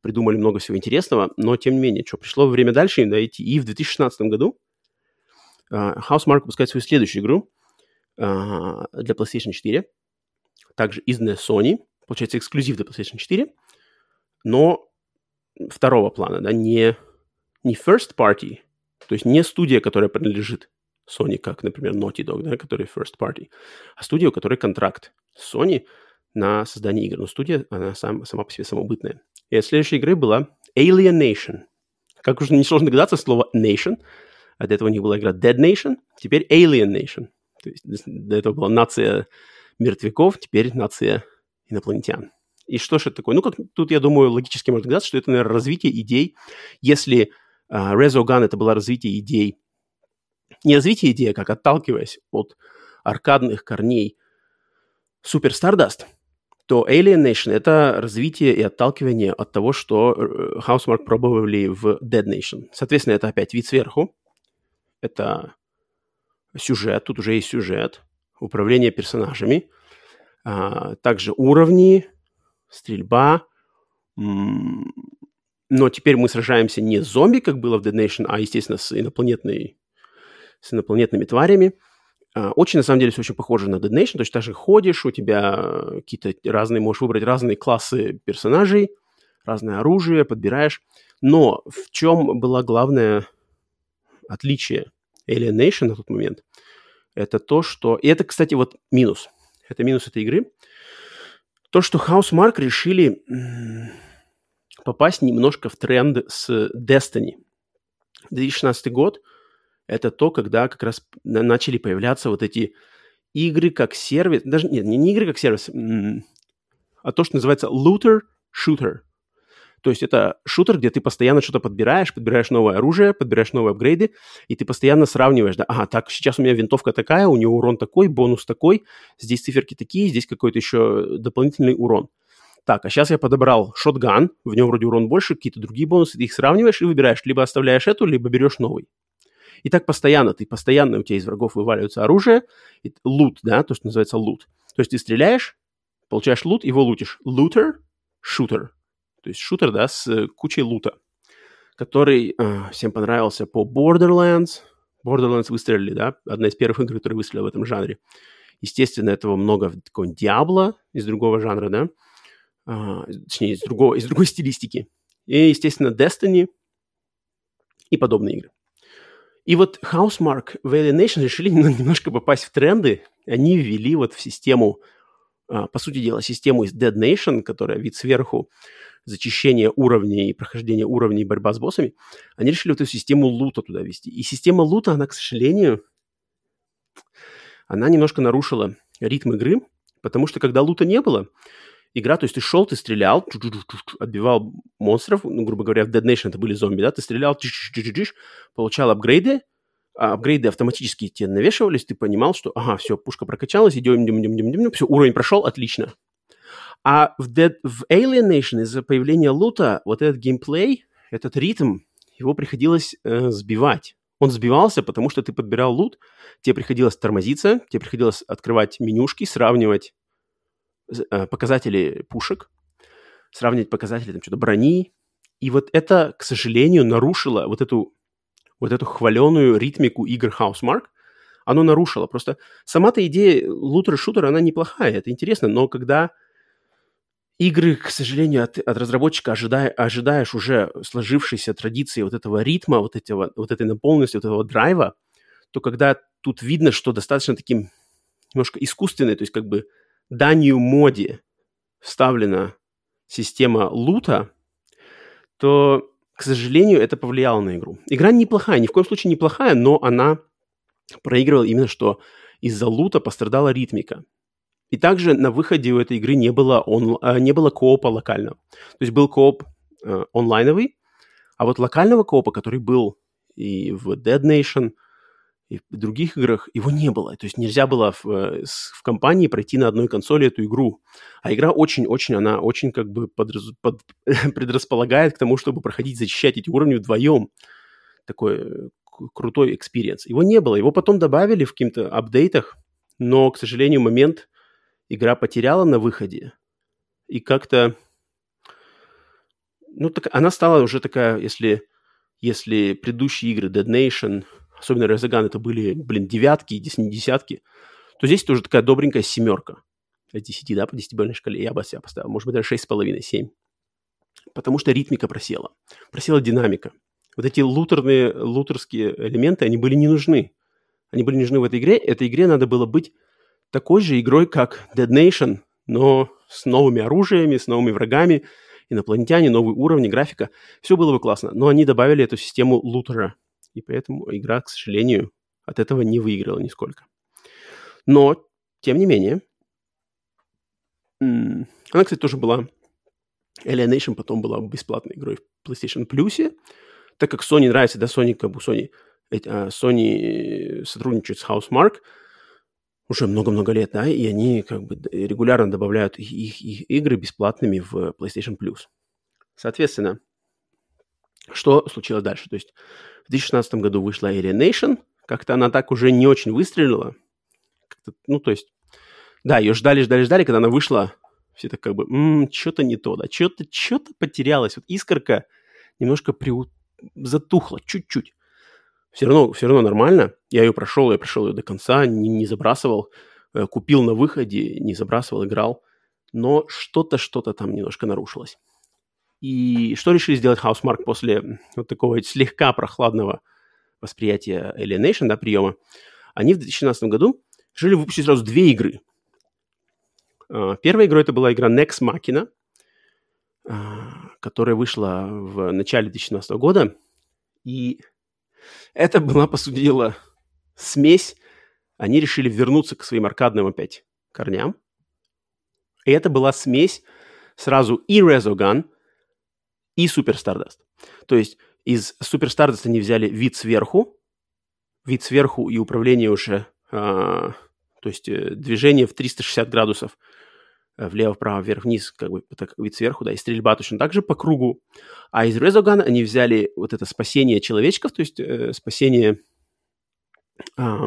придумали много всего интересного, но тем не менее, что пришло время дальше дойти. И в 2016 году uh, Housemark выпускает свою следующую игру uh, для PlayStation 4. также изданная Sony, получается, эксклюзив для PlayStation 4, но второго плана, да, не, не first party, то есть не студия, которая принадлежит Sony, как, например, Naughty Dog, да, который first party, а студия, у которой контракт с Sony на создание игр. Но студия, она сам, сама по себе самобытная. И следующей игры была Alienation. Как уже несложно догадаться, слово nation. От этого у них была игра Dead Nation, теперь Alien Nation. То есть до этого была нация мертвяков, теперь нация инопланетян. И что же это такое? Ну, как тут, я думаю, логически можно догадаться, что это, наверное, развитие идей. Если uh, Resogun это было развитие идей, не развитие идеи, а как отталкиваясь от аркадных корней Super Stardust, то Alien Nation — это развитие и отталкивание от того, что э, Housemark пробовали в Dead Nation. Соответственно, это опять вид сверху. Это сюжет, тут уже есть сюжет, управление персонажами, а, также уровни, стрельба. Но теперь мы сражаемся не с зомби, как было в Dead Nation, а, естественно, с инопланетной с инопланетными тварями. А, очень, на самом деле, все очень похоже на Dead Nation, то есть даже ходишь, у тебя какие-то разные, можешь выбрать разные классы персонажей, разное оружие, подбираешь. Но в чем было главное отличие Alien Nation на тот момент? Это то, что... И это, кстати, вот минус. Это минус этой игры. То, что Housemark решили попасть немножко в тренд с Destiny. 2016 год – это то, когда как раз начали появляться вот эти игры как сервис, даже нет, не, игры как сервис, а то, что называется looter shooter. То есть это шутер, где ты постоянно что-то подбираешь, подбираешь новое оружие, подбираешь новые апгрейды, и ты постоянно сравниваешь, да, ага, так, сейчас у меня винтовка такая, у нее урон такой, бонус такой, здесь циферки такие, здесь какой-то еще дополнительный урон. Так, а сейчас я подобрал шотган, в нем вроде урон больше, какие-то другие бонусы, ты их сравниваешь и выбираешь, либо оставляешь эту, либо берешь новый. И так постоянно, ты постоянно, у тебя из врагов вываливается оружие, и, лут, да, то, что называется лут. То есть ты стреляешь, получаешь лут, его лутишь. Лутер, шутер. То есть шутер, да, с кучей лута, который э, всем понравился по Borderlands. Borderlands выстрелили, да, одна из первых игр, которая выстрелила в этом жанре. Естественно, этого много в таком Diablo из другого жанра, да, а, точнее, из, другого, из другой стилистики. И, естественно, Destiny и подобные игры. И вот Housemark в Alienation решили немножко попасть в тренды. Они ввели вот в систему, а, по сути дела, систему из Dead Nation, которая вид сверху, зачищение уровней, прохождение уровней, борьба с боссами. Они решили вот эту систему лута туда ввести. И система лута, она, к сожалению, она немножко нарушила ритм игры, потому что когда лута не было, игра, то есть ты шел, ты стрелял, отбивал монстров, ну, грубо говоря, в Dead Nation это были зомби, да, ты стрелял, получал апгрейды, а апгрейды автоматически тебе навешивались, ты понимал, что, ага, все, пушка прокачалась, идем, идем, идем, идем, идем, все, уровень прошел, отлично. А в, Dead, в Alien Nation из-за появления лута вот этот геймплей, этот ритм, его приходилось э, сбивать. Он сбивался, потому что ты подбирал лут, тебе приходилось тормозиться, тебе приходилось открывать менюшки, сравнивать показатели пушек, сравнивать показатели там что-то брони. И вот это, к сожалению, нарушило вот эту, вот эту хваленую ритмику игр Housemark. Оно нарушило. Просто сама-то идея лутер-шутера, она неплохая, это интересно, но когда игры, к сожалению, от, от разработчика ожидая, ожидаешь уже сложившейся традиции вот этого ритма, вот, этого, вот этой наполненности, вот этого драйва, то когда тут видно, что достаточно таким немножко искусственный, то есть как бы данью моде вставлена система лута, то, к сожалению, это повлияло на игру. Игра неплохая, ни в коем случае неплохая, но она проигрывала именно что из-за лута пострадала ритмика. И также на выходе у этой игры не было, он, э, не было коопа локального. То есть был кооп э, онлайновый, а вот локального коопа, который был и в Dead Nation – и в других играх его не было. То есть нельзя было в, э, в компании пройти на одной консоли эту игру. А игра очень-очень, она очень как бы подраз, под, предрасполагает к тому, чтобы проходить, зачищать эти уровни вдвоем. Такой э, крутой experience. Его не было. Его потом добавили в каких-то апдейтах, но, к сожалению, момент игра потеряла на выходе. И как-то... Ну, так, она стала уже такая, если, если предыдущие игры Dead Nation, особенно Resogun, это были, блин, девятки, не десятки, то здесь тоже такая добренькая семерка. от 10, да, по 10-бальной шкале я бы себя поставил, может быть, даже 6,5, 7. Потому что ритмика просела, просела динамика. Вот эти лутерные, лутерские элементы, они были не нужны. Они были нужны в этой игре. Этой игре надо было быть такой же игрой, как Dead Nation, но с новыми оружиями, с новыми врагами, инопланетяне, новые уровни, графика. Все было бы классно. Но они добавили эту систему лутера. И поэтому игра, к сожалению, от этого не выиграла нисколько. Но, тем не менее, она, кстати, тоже была... Alienation потом была бесплатной игрой в PlayStation Plus, так как Sony нравится, да, Sony, как бы Sony, а, Sony сотрудничает с Housemark уже много-много лет, да, и они как бы регулярно добавляют их, их игры бесплатными в PlayStation Plus. Соответственно, что случилось дальше? То есть в 2016 году вышла Alienation, как-то она так уже не очень выстрелила. Ну, то есть, да, ее ждали, ждали, ждали, когда она вышла, все так как бы, м-м, что-то не то, да, что-то, что-то потерялось. Вот искорка немножко приу... затухла чуть-чуть. Все равно, все равно нормально. Я ее прошел, я прошел ее до конца, не, не забрасывал. Э, купил на выходе, не забрасывал, играл. Но что-то, что-то там немножко нарушилось. И что решили сделать Housemark после вот такого слегка прохладного восприятия Alienation, да, приема? Они в 2017 году решили выпустить сразу две игры. А, первая игра это была игра Nex Machina, а, которая вышла в начале 2017 года. И это была, по сути дела, смесь. Они решили вернуться к своим аркадным опять корням. И это была смесь сразу и Resogun, и Super Stardust. То есть из Super Stardust они взяли вид сверху, вид сверху и управление уже, а, то есть э, движение в 360 градусов э, влево, вправо, вверх, вниз, как бы так вид сверху, да, и стрельба точно так же по кругу. А из Resogun они взяли вот это спасение человечков, то есть э, спасение э,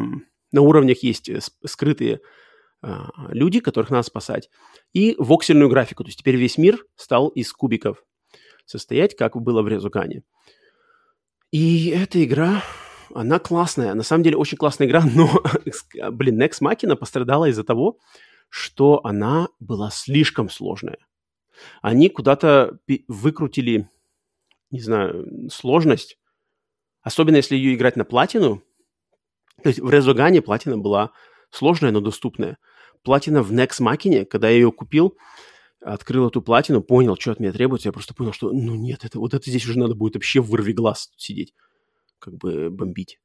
на уровнях есть э, скрытые э, люди, которых надо спасать, и воксельную графику, то есть теперь весь мир стал из кубиков состоять, как было в Резукане. И эта игра, она классная. На самом деле очень классная игра, но, блин, Next Machina пострадала из-за того, что она была слишком сложная. Они куда-то выкрутили, не знаю, сложность, особенно если ее играть на платину. То есть в Резогане платина была сложная, но доступная. Платина в Next Machina, когда я ее купил, открыл эту платину, понял, что от меня требуется, я просто понял, что, ну нет, это, вот это здесь уже надо будет вообще вырви глаз сидеть, как бы бомбить.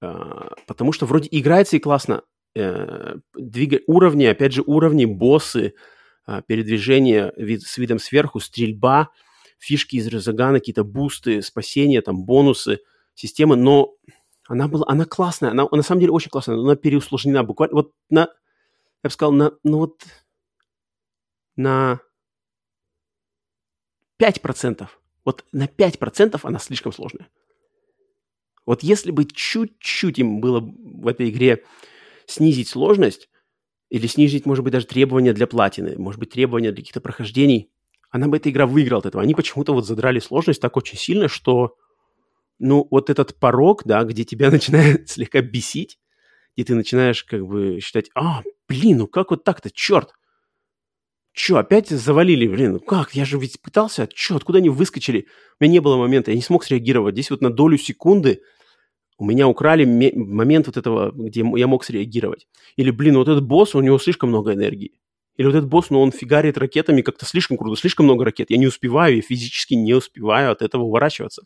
А, потому что вроде играется и классно, э, двига... уровни, опять же, уровни, боссы, э, передвижение вид... с видом сверху, стрельба, фишки из Резагана, какие-то бусты, спасения, там, бонусы, системы, но она была, она классная, она на самом деле очень классная, она переусложнена буквально, вот на, я бы сказал, на, ну вот на 5%. Вот на 5% она слишком сложная. Вот если бы чуть-чуть им было в этой игре снизить сложность, или снизить, может быть, даже требования для платины, может быть, требования для каких-то прохождений, она бы эта игра выиграла от этого. Они почему-то вот задрали сложность так очень сильно, что, ну, вот этот порог, да, где тебя начинает слегка бесить, и ты начинаешь как бы считать, а, блин, ну как вот так-то, черт, Че, опять завалили? Блин, ну как? Я же ведь пытался. Че, откуда они выскочили? У меня не было момента, я не смог среагировать. Здесь вот на долю секунды у меня украли момент вот этого, где я мог среагировать. Или, блин, вот этот босс, у него слишком много энергии. Или вот этот босс, ну он фигарит ракетами как-то слишком круто, слишком много ракет. Я не успеваю, я физически не успеваю от этого уворачиваться.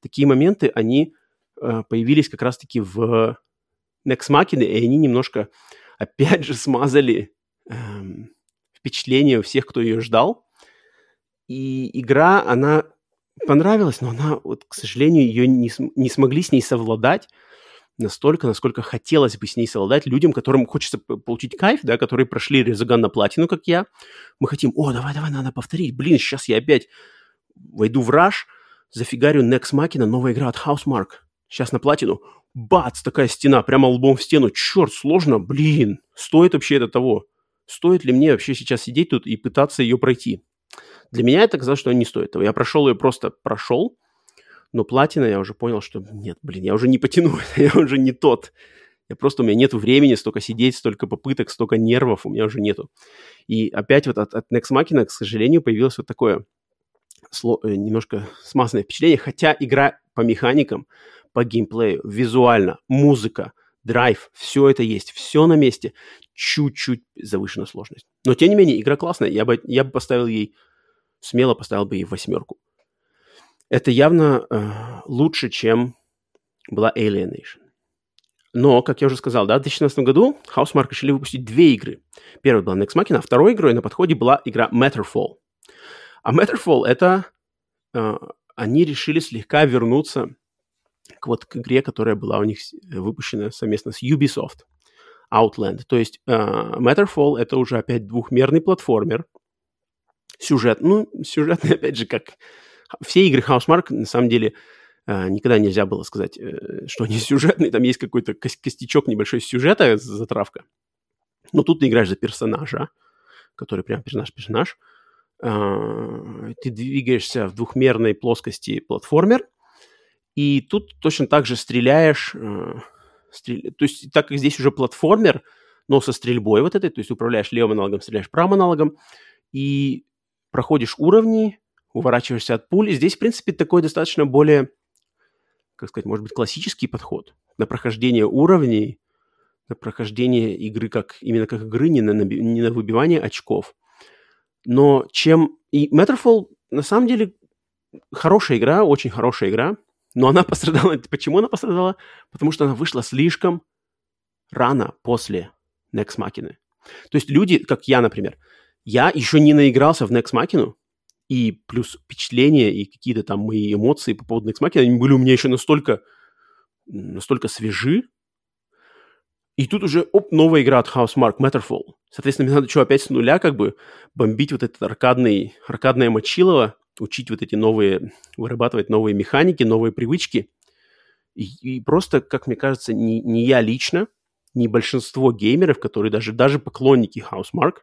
Такие моменты, они э, появились как раз-таки в Next Machina, и они немножко, опять же, смазали... Эм, впечатление у всех, кто ее ждал. И игра, она понравилась, но она, вот, к сожалению, ее не, не смогли с ней совладать настолько, насколько хотелось бы с ней совладать людям, которым хочется получить кайф, да, которые прошли Резаган на платину, как я. Мы хотим, о, давай, давай, надо повторить. Блин, сейчас я опять войду в раш, зафигарю Next Machina, новая игра от Housemark. Сейчас на платину. Бац, такая стена, прямо лбом в стену. Черт, сложно, блин. Стоит вообще это того? Стоит ли мне вообще сейчас сидеть тут и пытаться ее пройти. Для меня это казалось, что не стоит этого. Я прошел ее просто прошел, но платина я уже понял, что нет, блин, я уже не потяну, я уже не тот. Я просто, у меня нет времени столько сидеть, столько попыток, столько нервов у меня уже нету. И опять вот от, от Next Machina, к сожалению, появилось вот такое сло, э, немножко смазанное впечатление, хотя игра по механикам, по геймплею, визуально, музыка, драйв, все это есть, все на месте, чуть-чуть завышена сложность. Но, тем не менее, игра классная, я бы, я бы поставил ей, смело поставил бы ей восьмерку. Это явно э, лучше, чем была Alienation. Но, как я уже сказал, да, в 2016 году Housemark решили выпустить две игры. Первая была Next Machina, а второй игрой на подходе была игра Matterfall. А Matterfall — это... Э, они решили слегка вернуться к вот к игре, которая была у них выпущена совместно с Ubisoft. Outland. То есть э, Matterfall — это уже опять двухмерный платформер. Сюжет, ну, сюжетный, опять же, как все игры Housemark, на самом деле, э, никогда нельзя было сказать, э, что они сюжетные. Там есть какой-то костячок небольшой сюжета, затравка. Но тут ты играешь за персонажа, который прям персонаж-персонаж. Э, ты двигаешься в двухмерной плоскости платформер, и тут точно так же стреляешь... Э, стрел... То есть так как здесь уже платформер, но со стрельбой вот этой, то есть управляешь левым аналогом, стреляешь правым аналогом, и проходишь уровни, уворачиваешься от пули. Здесь, в принципе, такой достаточно более, как сказать, может быть, классический подход на прохождение уровней, на прохождение игры как именно как игры, не на, не на выбивание очков. Но чем... И Matterfall, на самом деле, хорошая игра, очень хорошая игра, но она пострадала... Почему она пострадала? Потому что она вышла слишком рано после Next Machina. То есть люди, как я, например, я еще не наигрался в Next Machina, и плюс впечатления и какие-то там мои эмоции по поводу Next Machina, они были у меня еще настолько, настолько свежи. И тут уже, оп, новая игра от Housemark, Matterfall. Соответственно, мне надо что, опять с нуля как бы бомбить вот этот аркадный, аркадное мочилово, учить вот эти новые, вырабатывать новые механики, новые привычки. И, и просто, как мне кажется, не, не я лично, не большинство геймеров, которые даже, даже поклонники Housemark –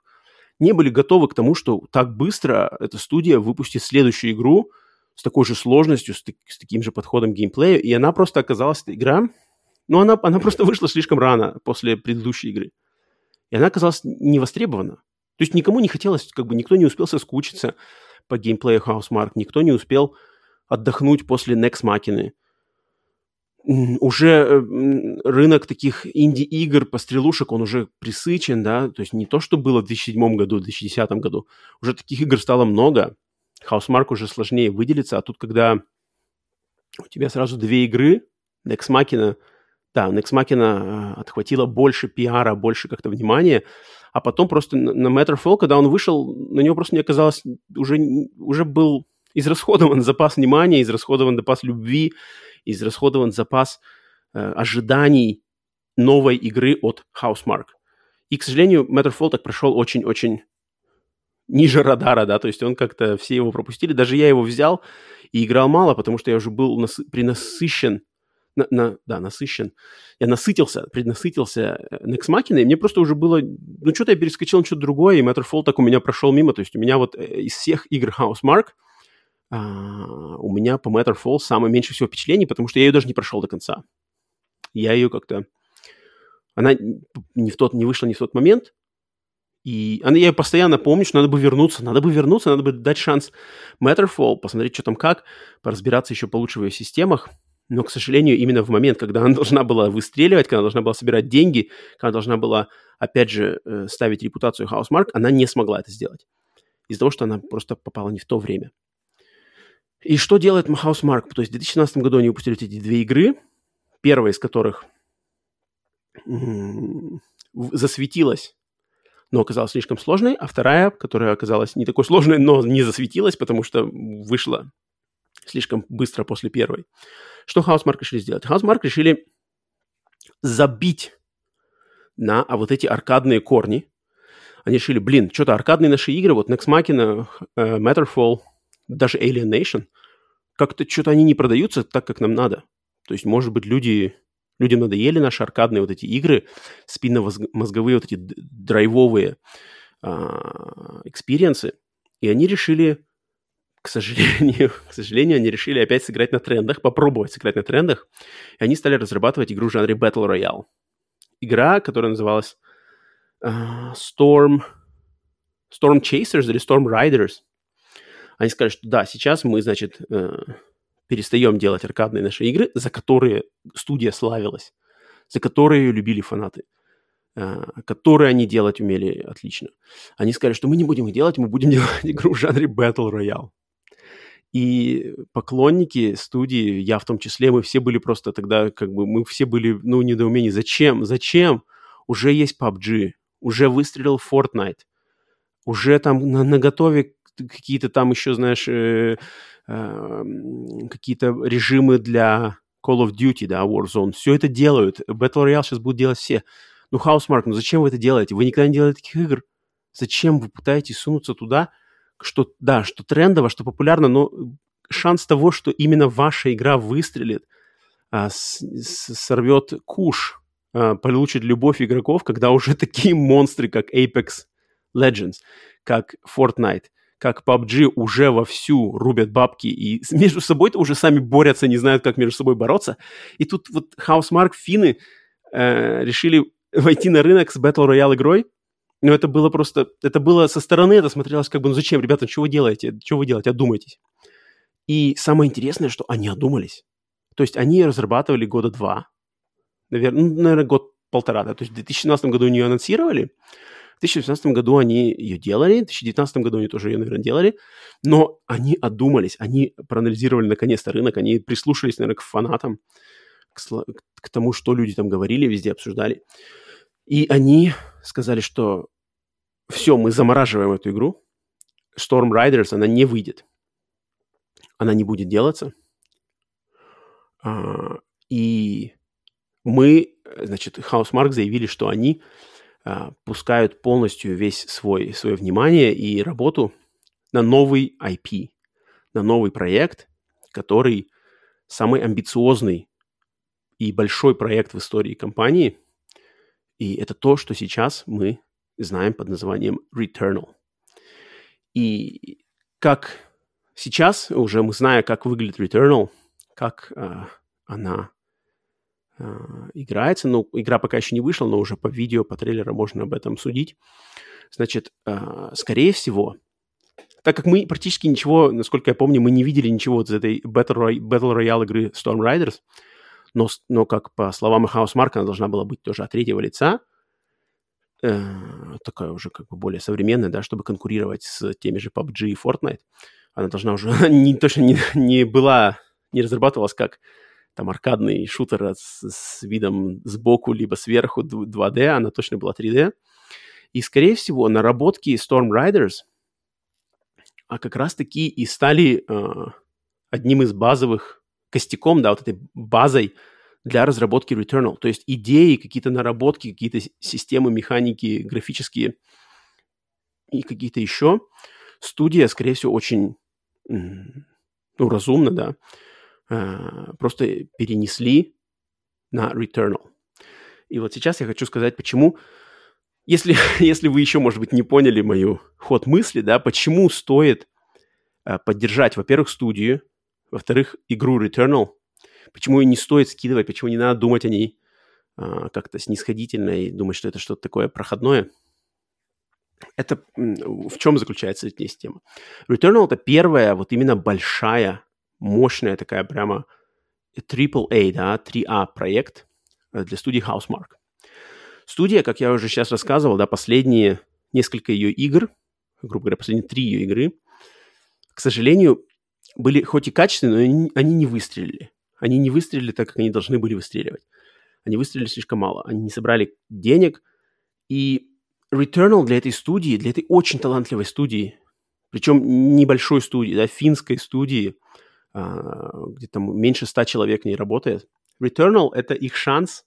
не были готовы к тому, что так быстро эта студия выпустит следующую игру с такой же сложностью, с, с таким же подходом геймплея, и она просто оказалась, эта игра, ну, она, она просто вышла слишком рано после предыдущей игры. И она оказалась не востребована. То есть никому не хотелось, как бы никто не успел соскучиться по геймплею Housemark, никто не успел отдохнуть после Next Machina. Уже э, рынок таких инди-игр, пострелушек, он уже присычен, да, то есть не то, что было в 2007 году, в 2010 году, уже таких игр стало много, Housemark уже сложнее выделиться, а тут, когда у тебя сразу две игры, Next Machina, да, Next Machina э, отхватила больше пиара, больше как-то внимания, а потом просто на Matterfall, когда он вышел, на него просто не оказалось, уже, уже был израсходован запас внимания, израсходован запас любви, израсходован запас э, ожиданий новой игры от Housemark. И, к сожалению, Matterfall так прошел очень-очень ниже радара, да, то есть он как-то, все его пропустили. Даже я его взял и играл мало, потому что я уже был нас, принасыщен, на, на, да, насыщен. Я насытился, преднасытился э, Next Machina, и мне просто уже было, ну, что-то я перескочил на что-то другое, и Matterfall так у меня прошел мимо, то есть у меня вот э, из всех игр Housemark – а, у меня по Matterfall самое меньше всего впечатлений, потому что я ее даже не прошел до конца. Я ее как-то... Она не, в тот, не вышла не в тот момент, и она, я постоянно помню, что надо бы вернуться, надо бы вернуться, надо бы дать шанс Matterfall, посмотреть, что там как, поразбираться еще получше в ее системах. Но, к сожалению, именно в момент, когда она должна была выстреливать, когда она должна была собирать деньги, когда она должна была, опять же, э, ставить репутацию Housemark, она не смогла это сделать. Из-за того, что она просто попала не в то время. И что делает Housemark? То есть в 2017 году они выпустили эти две игры, первая из которых засветилась, но оказалась слишком сложной, а вторая, которая оказалась не такой сложной, но не засветилась, потому что вышла слишком быстро после первой. Что Housemark решили сделать? Housemark решили забить на а вот эти аркадные корни. Они решили, блин, что-то аркадные наши игры, вот Nex Machina, uh, Matterfall – даже Alienation, как-то что-то они не продаются так, как нам надо. То есть, может быть, люди, людям надоели наши аркадные вот эти игры, спинномозговые вот эти драйвовые а, experience ы, и они решили, к сожалению, к сожалению, они решили опять сыграть на трендах, попробовать сыграть на трендах, и они стали разрабатывать игру в жанре Battle Royale. игра, которая называлась uh, Storm, Storm Chasers или Storm Riders. Они сказали, что да, сейчас мы, значит, uh, перестаем делать аркадные наши игры, за которые студия славилась, за которые ее любили фанаты, uh, которые они делать умели отлично. Они сказали, что мы не будем их делать, мы будем делать игру в жанре Battle Royale. И поклонники студии, я в том числе, мы все были просто тогда, как бы, мы все были, ну, недоумении. Зачем? Зачем? Уже есть PUBG, уже выстрелил Fortnite, уже там на, на готове какие-то там еще, знаешь, э, э, какие-то режимы для Call of Duty, да, Warzone. Все это делают. Battle Royale сейчас будут делать все. Ну, Housemark, ну зачем вы это делаете? Вы никогда не делали таких игр. Зачем вы пытаетесь сунуться туда, что, да, что трендово, что популярно, но шанс того, что именно ваша игра выстрелит, а, с, с, сорвет куш, а, получит любовь игроков, когда уже такие монстры, как Apex Legends, как Fortnite, как PUBG уже вовсю рубят бабки и между собой-то уже сами борются, не знают, как между собой бороться. И тут вот Housemark, финны э, решили войти на рынок с Battle Royale игрой, но это было просто, это было со стороны, это смотрелось как бы, ну зачем, ребята, что вы делаете, что вы делаете, одумайтесь. И самое интересное, что они одумались. То есть они разрабатывали года два, наверное, ну, наверное, год-полтора, да, то есть в 2017 году они ее анонсировали, в 2018 году они ее делали, в 2019 году они тоже ее, наверное, делали, но они одумались, они проанализировали наконец-то рынок, они прислушались, наверное, к фанатам, к, к тому, что люди там говорили, везде обсуждали. И они сказали, что все, мы замораживаем эту игру. Storm Riders, она не выйдет. Она не будет делаться. А, и мы, значит, Housemark заявили, что они а, пускают полностью весь свой, свое внимание и работу на новый IP, на новый проект, который самый амбициозный и большой проект в истории компании. И это то, что сейчас мы знаем под названием Returnal. И как сейчас уже мы знаем, как выглядит Returnal, как э, она э, играется. Ну, игра пока еще не вышла, но уже по видео, по трейлеру можно об этом судить. Значит, э, скорее всего, так как мы практически ничего, насколько я помню, мы не видели ничего вот из этой Battle Royale игры Storm Riders, но, но как по словам Housemark, она должна была быть тоже от третьего лица – э, такая уже как бы более современная, да, чтобы конкурировать с теми же PUBG и Fortnite. Она должна уже не точно не, не была, не разрабатывалась как там аркадный шутер с, с видом сбоку либо сверху 2D, она точно была 3D. И, скорее всего, наработки Storm Riders а как раз-таки и стали э, одним из базовых костяком, да, вот этой базой для разработки Returnal. То есть идеи, какие-то наработки, какие-то системы, механики, графические и какие-то еще. Студия, скорее всего, очень ну, разумно, да, э, просто перенесли на Returnal. И вот сейчас я хочу сказать, почему, если, если вы еще, может быть, не поняли мою ход мысли, да, почему стоит э, поддержать, во-первых, студию, во-вторых, игру Returnal, Почему ее не стоит скидывать, почему не надо думать о ней а, как-то снисходительно и думать, что это что-то такое проходное. Это в чем заключается эта система? Returnal — это первая вот именно большая, мощная такая прямо AAA, да, 3A проект э, для студии Housemark. Студия, как я уже сейчас рассказывал, да, последние несколько ее игр, грубо говоря, последние три ее игры, к сожалению, были хоть и качественные, но они, не выстрелили. Они не выстрелили так, как они должны были выстреливать. Они выстрелили слишком мало. Они не собрали денег. И Returnal для этой студии, для этой очень талантливой студии, причем небольшой студии, да, финской студии, а, где там меньше ста человек в ней работает, Returnal — это их шанс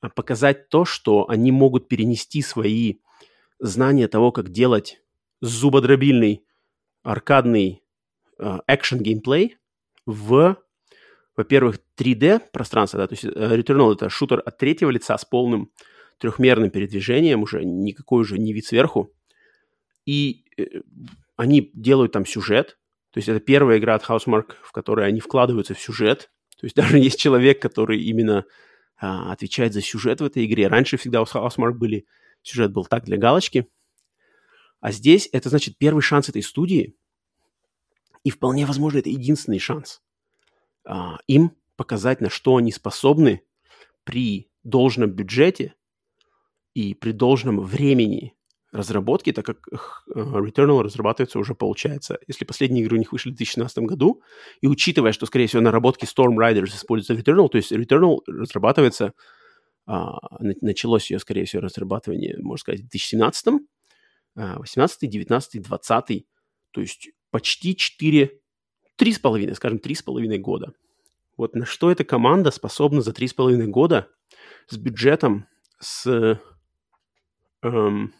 а, показать то, что они могут перенести свои знания того, как делать зубодробильный аркадный экшен геймплей в во-первых, 3D пространство, да, то есть э, Returnal это шутер от третьего лица с полным трехмерным передвижением, уже никакой уже не вид сверху. И э, они делают там сюжет, то есть это первая игра от Housemark, в которой они вкладываются в сюжет. То есть даже есть человек, который именно а, отвечает за сюжет в этой игре. Раньше всегда у Housemark были, сюжет был так для галочки. А здесь это значит первый шанс этой студии. И вполне возможно, это единственный шанс а, им показать, на что они способны при должном бюджете и при должном времени разработки, так как э, Returnal разрабатывается уже, получается, если последние игры у них вышли в 2017 году, и учитывая, что, скорее всего, наработки Storm Riders используются в Returnal, то есть Returnal разрабатывается, а, началось ее, скорее всего, разрабатывание, можно сказать, в 2017, 18, 19, 20, то есть почти 4, 3,5, скажем, 3,5 года. Вот на что эта команда способна за 3,5 года? С бюджетом, с эм,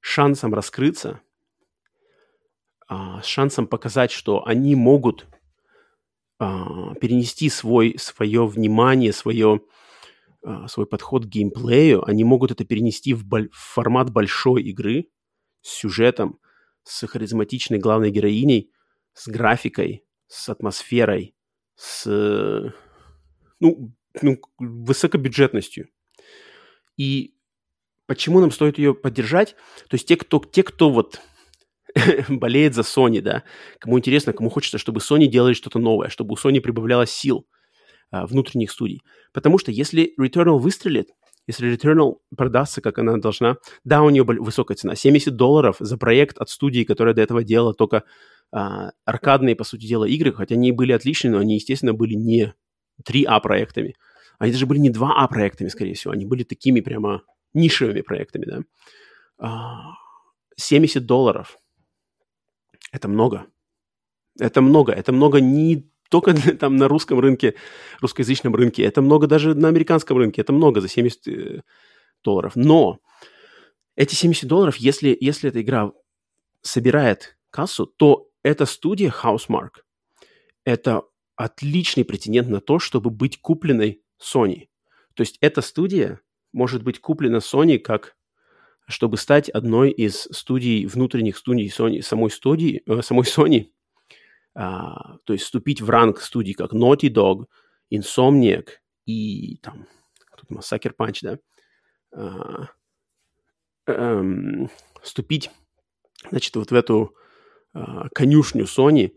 шансом раскрыться, а, с шансом показать, что они могут а, перенести свой, свое внимание, свое, а, свой подход к геймплею, они могут это перенести в, боль, в формат большой игры с сюжетом, с харизматичной главной героиней, с графикой, с атмосферой, с ну, ну, высокобюджетностью. И почему нам стоит ее поддержать? То есть те, кто, те, кто вот болеет за Sony, да, кому интересно, кому хочется, чтобы Sony делали что-то новое, чтобы у Sony прибавлялось сил а, внутренних студий. Потому что если Returnal выстрелит, если Returnal продастся, как она должна, да, у нее высокая цена, 70 долларов за проект от студии, которая до этого делала только а, аркадные, по сути дела, игры, хотя они были отличные, но они, естественно, были не 3А проектами. Они даже были не 2А проектами, скорее всего, они были такими прямо нишевыми проектами, да. 70 а, долларов. Это много. Это много. Это много не только там на русском рынке, русскоязычном рынке. Это много даже на американском рынке. Это много за 70 э, долларов. Но эти 70 долларов, если, если эта игра собирает кассу, то эта студия Housemark – это отличный претендент на то, чтобы быть купленной Sony. То есть эта студия может быть куплена Sony как чтобы стать одной из студий, внутренних студий Sony, самой студии, э, самой Sony, а, то есть вступить в ранг студий, как Naughty Dog, Insomniac и там, тут Sucker Punch, да, а, эм, вступить, значит, вот в эту а, конюшню Sony,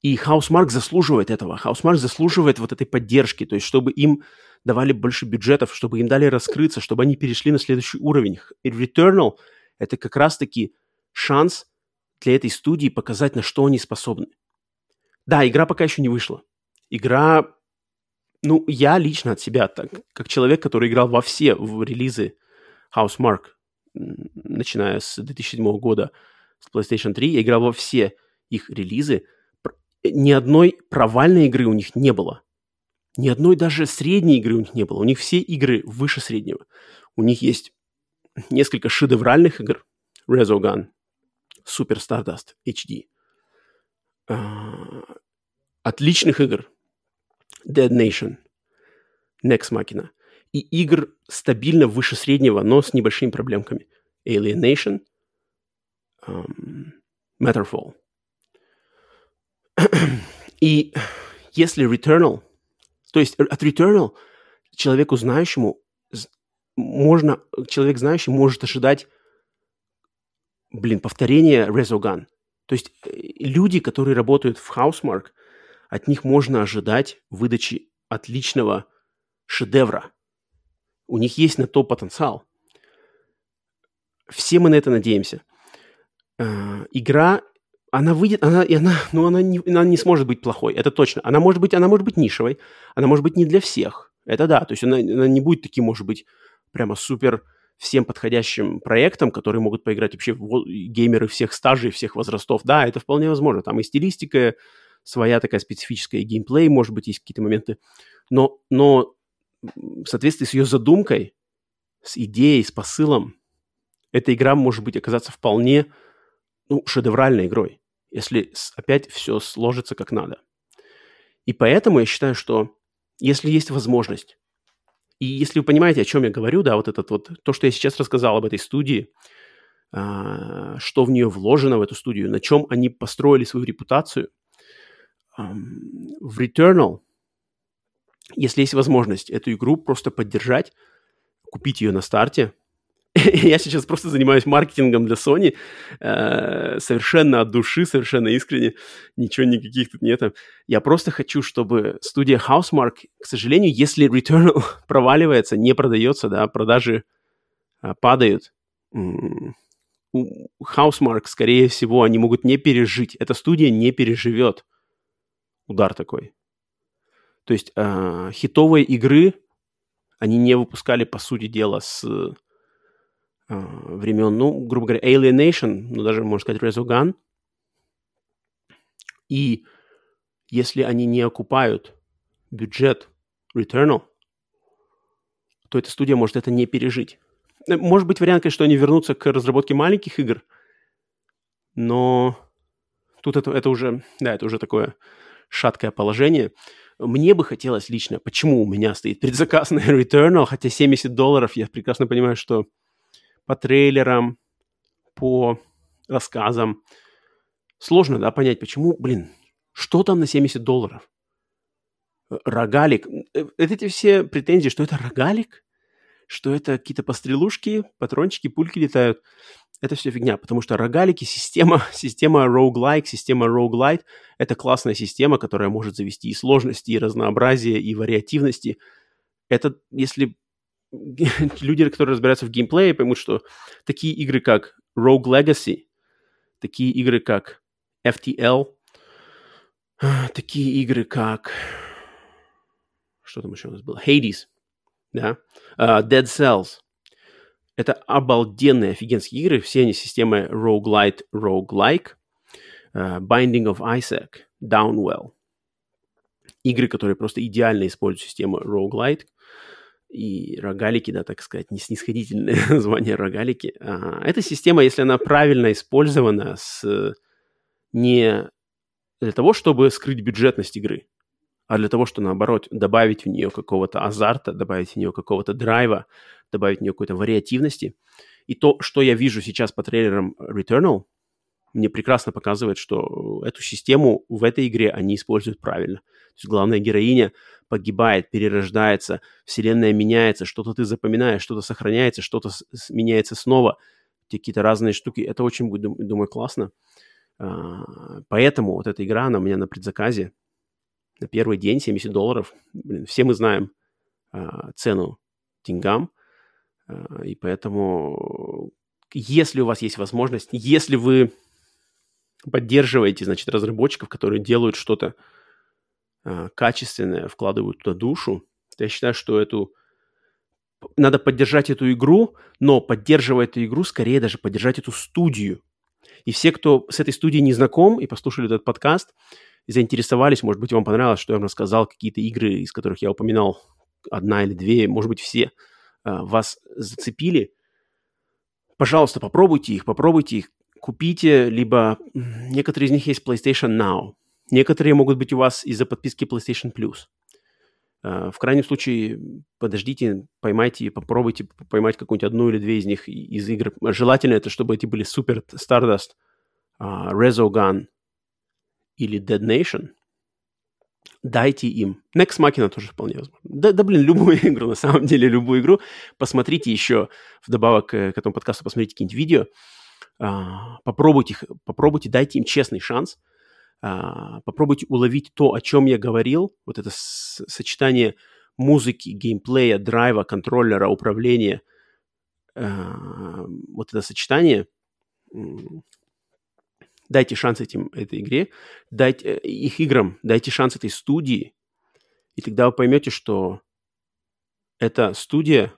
и Housemark заслуживает этого. Housemark заслуживает вот этой поддержки, то есть чтобы им давали больше бюджетов, чтобы им дали раскрыться, чтобы они перешли на следующий уровень. И Returnal — это как раз-таки шанс для этой студии показать, на что они способны. Да, игра пока еще не вышла. Игра, ну, я лично от себя, так, как человек, который играл во все в релизы Housemark, начиная с 2007 года, с PlayStation 3, я играл во все их релизы. Ни одной провальной игры у них не было. Ни одной даже средней игры у них не было. У них все игры выше среднего. У них есть несколько шедевральных игр. Resogun, Super Stardust HD. Отличных игр. Dead Nation, Next Machina. И игр стабильно выше среднего, но с небольшими проблемками. Alienation, um, Matterfall. И если Returnal то есть от Returnal человеку знающему можно, человек знающий может ожидать, блин, повторения Resogun. То есть э, люди, которые работают в Housemark, от них можно ожидать выдачи отличного шедевра. У них есть на то потенциал. Все мы на это надеемся. Э, игра она выйдет, она, и она, ну, она не, она не сможет быть плохой, это точно. Она может быть, она может быть нишевой, она может быть не для всех, это да. То есть она, она не будет таким, может быть, прямо супер всем подходящим проектом, которые могут поиграть вообще геймеры всех стажей, всех возрастов. Да, это вполне возможно. Там и стилистика своя такая специфическая, геймплей, может быть, есть какие-то моменты. Но, но в соответствии с ее задумкой, с идеей, с посылом, эта игра может быть оказаться вполне ну, шедевральной игрой, если опять все сложится как надо. И поэтому я считаю, что если есть возможность, и если вы понимаете, о чем я говорю, да, вот этот вот, то, что я сейчас рассказал об этой студии, а, что в нее вложено, в эту студию, на чем они построили свою репутацию, в Returnal если есть возможность эту игру просто поддержать, купить ее на старте. Я сейчас просто занимаюсь маркетингом для Sony э, совершенно от души, совершенно искренне, ничего никаких тут нет. Я просто хочу, чтобы студия Housemark, к сожалению, если Returnal проваливается, не продается, да, продажи э, падают, у Housemark, скорее всего, они могут не пережить. Эта студия не переживет удар такой. То есть э, хитовые игры они не выпускали, по сути дела, с э, времен, ну, грубо говоря, Alienation, ну, даже, можно сказать, Resogun. И если они не окупают бюджет Returnal, то эта студия может это не пережить. Э, может быть вариант, конечно, что они вернутся к разработке маленьких игр, но тут это, это уже, да, это уже такое шаткое положение. Мне бы хотелось лично, почему у меня стоит предзаказ на Returnal, хотя 70 долларов, я прекрасно понимаю, что по трейлерам, по рассказам сложно, да, понять, почему, блин, что там на 70 долларов? Рогалик. Э, эти все претензии, что это рогалик? Что это какие-то пострелушки, патрончики, пульки летают. Это все фигня, потому что рогалики, система, система roguelike, система roguelite — это классная система, которая может завести и сложности, и разнообразие, и вариативности. Это если люди, которые разбираются в геймплее, поймут, что такие игры, как Rogue Legacy, такие игры, как FTL, такие игры, как... Что там еще у нас было? Hades — да, uh, Dead Cells. Это обалденные, офигенские игры. Все они системы roguelite, roguelike, uh, Binding of Isaac, Downwell. Игры, которые просто идеально используют систему roguelite. И рогалики, да, так сказать, не снисходительное название рогалики. Uh, эта система, если она правильно использована, с, не для того, чтобы скрыть бюджетность игры, а для того, чтобы, наоборот, добавить в нее какого-то азарта, добавить в нее какого-то драйва, добавить в нее какой-то вариативности. И то, что я вижу сейчас по трейлерам Returnal, мне прекрасно показывает, что эту систему в этой игре они используют правильно. То есть главная героиня погибает, перерождается, вселенная меняется, что-то ты запоминаешь, что-то сохраняется, что-то меняется снова, какие-то разные штуки. Это очень, думаю, классно. А, поэтому вот эта игра, она у меня на предзаказе на первый день 70 долларов. Блин, все мы знаем а, цену деньгам, а, и поэтому, если у вас есть возможность, если вы поддерживаете, значит, разработчиков, которые делают что-то а, качественное, вкладывают туда душу, то я считаю, что эту надо поддержать эту игру, но поддерживая эту игру, скорее даже поддержать эту студию. И все, кто с этой студией не знаком и послушали этот подкаст, заинтересовались, может быть, вам понравилось, что я вам рассказал, какие-то игры, из которых я упоминал, одна или две, может быть, все, а, вас зацепили, пожалуйста, попробуйте их, попробуйте их, купите, либо некоторые из них есть PlayStation Now, некоторые могут быть у вас из-за подписки PlayStation Plus. А, в крайнем случае, подождите, поймайте, попробуйте поймать какую-нибудь одну или две из них из игр. Желательно это, чтобы эти были Super Stardust, uh, Resogun, или Dead Nation, дайте им. Next Machina тоже вполне возможно. Да, да, блин, любую игру, на самом деле, любую игру. Посмотрите еще, вдобавок к, к этому подкасту, посмотрите какие-нибудь видео. А, попробуйте, попробуйте, дайте им честный шанс. А, попробуйте уловить то, о чем я говорил. Вот это сочетание музыки, геймплея, драйва, контроллера, управления. А, вот это сочетание дайте шанс этим, этой игре, дайте э, их играм, дайте шанс этой студии, и тогда вы поймете, что это студия,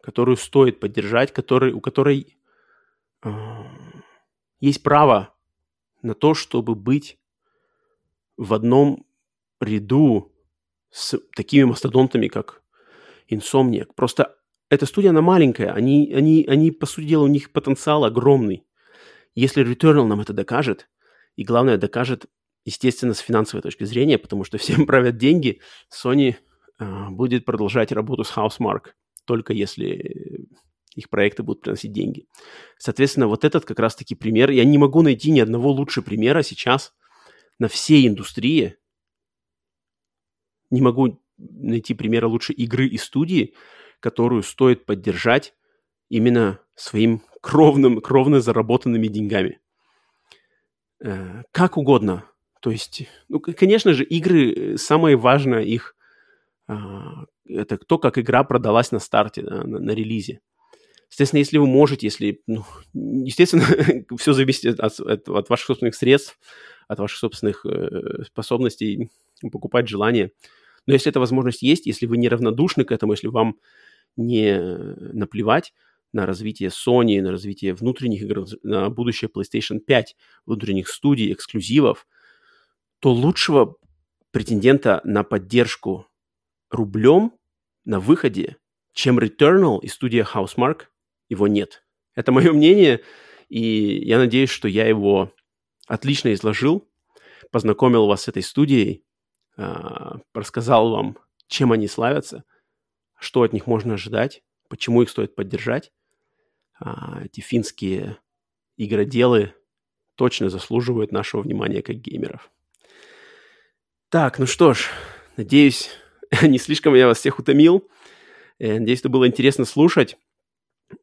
которую стоит поддержать, который, у которой э, есть право на то, чтобы быть в одном ряду с такими мастодонтами, как Insomniac. Просто эта студия, она маленькая, они, они, они, по сути дела, у них потенциал огромный. Если Returnal нам это докажет, и главное, докажет, естественно, с финансовой точки зрения, потому что всем правят деньги, Sony э, будет продолжать работу с Housemark, только если их проекты будут приносить деньги. Соответственно, вот этот как раз-таки пример. Я не могу найти ни одного лучше примера сейчас на всей индустрии. Не могу найти примеры лучше игры и студии, которую стоит поддержать именно своим кровным, кровно заработанными деньгами. Э, как угодно. То есть, ну, конечно же, игры, э, самое важное их, а, это то, как игра продалась на старте, на, на релизе. Естественно, если вы можете, если, ну, естественно, все зависит от, от, от ваших собственных средств, от ваших собственных э, способностей покупать желание. Но если эта возможность есть, если вы неравнодушны к этому, если вам не наплевать на развитие Sony, на развитие внутренних игр, на будущее PlayStation 5, внутренних студий, эксклюзивов, то лучшего претендента на поддержку рублем на выходе, чем Returnal и студия Housemark, его нет. Это мое мнение, и я надеюсь, что я его отлично изложил, познакомил вас с этой студией, а, рассказал вам, чем они славятся, что от них можно ожидать, почему их стоит поддержать. А, эти финские игроделы точно заслуживают нашего внимания как геймеров. Так, ну что ж, надеюсь, не слишком я вас всех утомил. Э, надеюсь, это было интересно слушать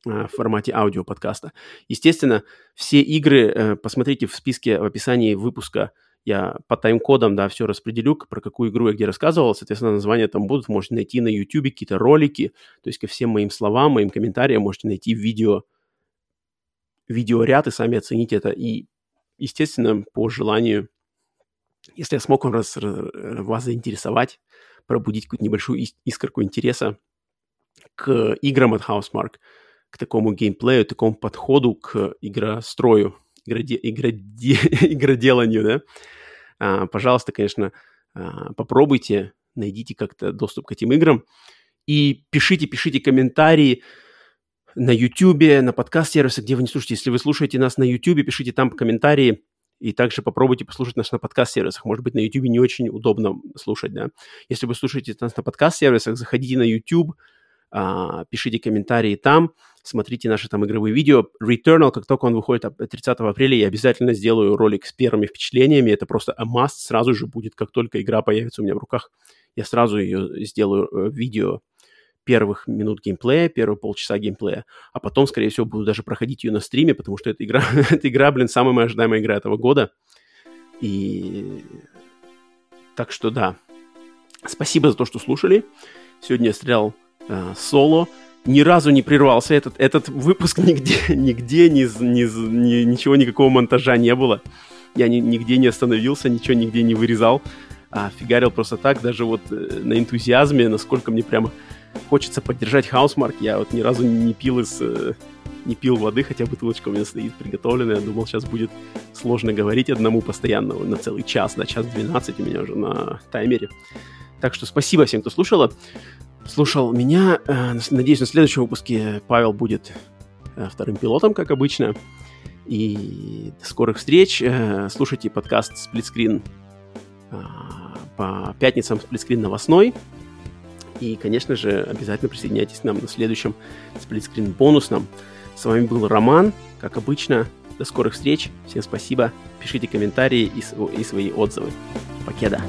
а, в формате аудиоподкаста. Естественно, все игры э, посмотрите в списке в описании выпуска – я по тайм-кодам, да, все распределю, про какую игру я где рассказывал, соответственно, названия там будут, можете найти на YouTube какие-то ролики, то есть ко всем моим словам, моим комментариям можете найти видео, видеоряд и сами оцените это. И, естественно, по желанию, если я смог вас, вас заинтересовать, пробудить какую-то небольшую искорку интереса к играм от Housemark, к такому геймплею, такому подходу к игрострою, игроде, игроде, игроделанию, да, а, пожалуйста, конечно, а, попробуйте, найдите как-то доступ к этим играм и пишите, пишите комментарии на YouTube, на подкаст-сервисе, где вы не слушаете. Если вы слушаете нас на YouTube, пишите там комментарии, и также попробуйте послушать нас на подкаст-сервисах. Может быть, на YouTube не очень удобно слушать, да. Если вы слушаете нас на подкаст-сервисах, заходите на YouTube, пишите комментарии там, смотрите наши там игровые видео. Returnal, как только он выходит 30 апреля, я обязательно сделаю ролик с первыми впечатлениями. Это просто a must сразу же будет, как только игра появится у меня в руках. Я сразу ее сделаю э, видео первых минут геймплея, первые полчаса геймплея, а потом, скорее всего, буду даже проходить ее на стриме, потому что эта игра, эта игра, блин, самая моя ожидаемая игра этого года. И так что да, спасибо за то, что слушали. Сегодня я стрелял э, соло ни разу не прервался этот, этот выпуск нигде, нигде ни, ни, ни, ничего, никакого монтажа не было. Я ни, нигде не остановился, ничего нигде не вырезал, а фигарил просто так, даже вот э, на энтузиазме, насколько мне прямо хочется поддержать Хаусмарк. Я вот ни разу не пил из э, не пил воды, хотя бутылочка у меня стоит приготовленная. Я думал, сейчас будет сложно говорить одному постоянно на целый час, на час 12 у меня уже на таймере. Так что спасибо всем, кто слушал слушал меня. Э, надеюсь, на следующем выпуске Павел будет э, вторым пилотом, как обычно. И до скорых встреч. Э, слушайте подкаст «Сплитскрин» по пятницам «Сплитскрин новостной». И, конечно же, обязательно присоединяйтесь к нам на следующем «Сплитскрин бонусном». С вами был Роман, как обычно. До скорых встреч. Всем спасибо. Пишите комментарии и, и свои отзывы. Покеда.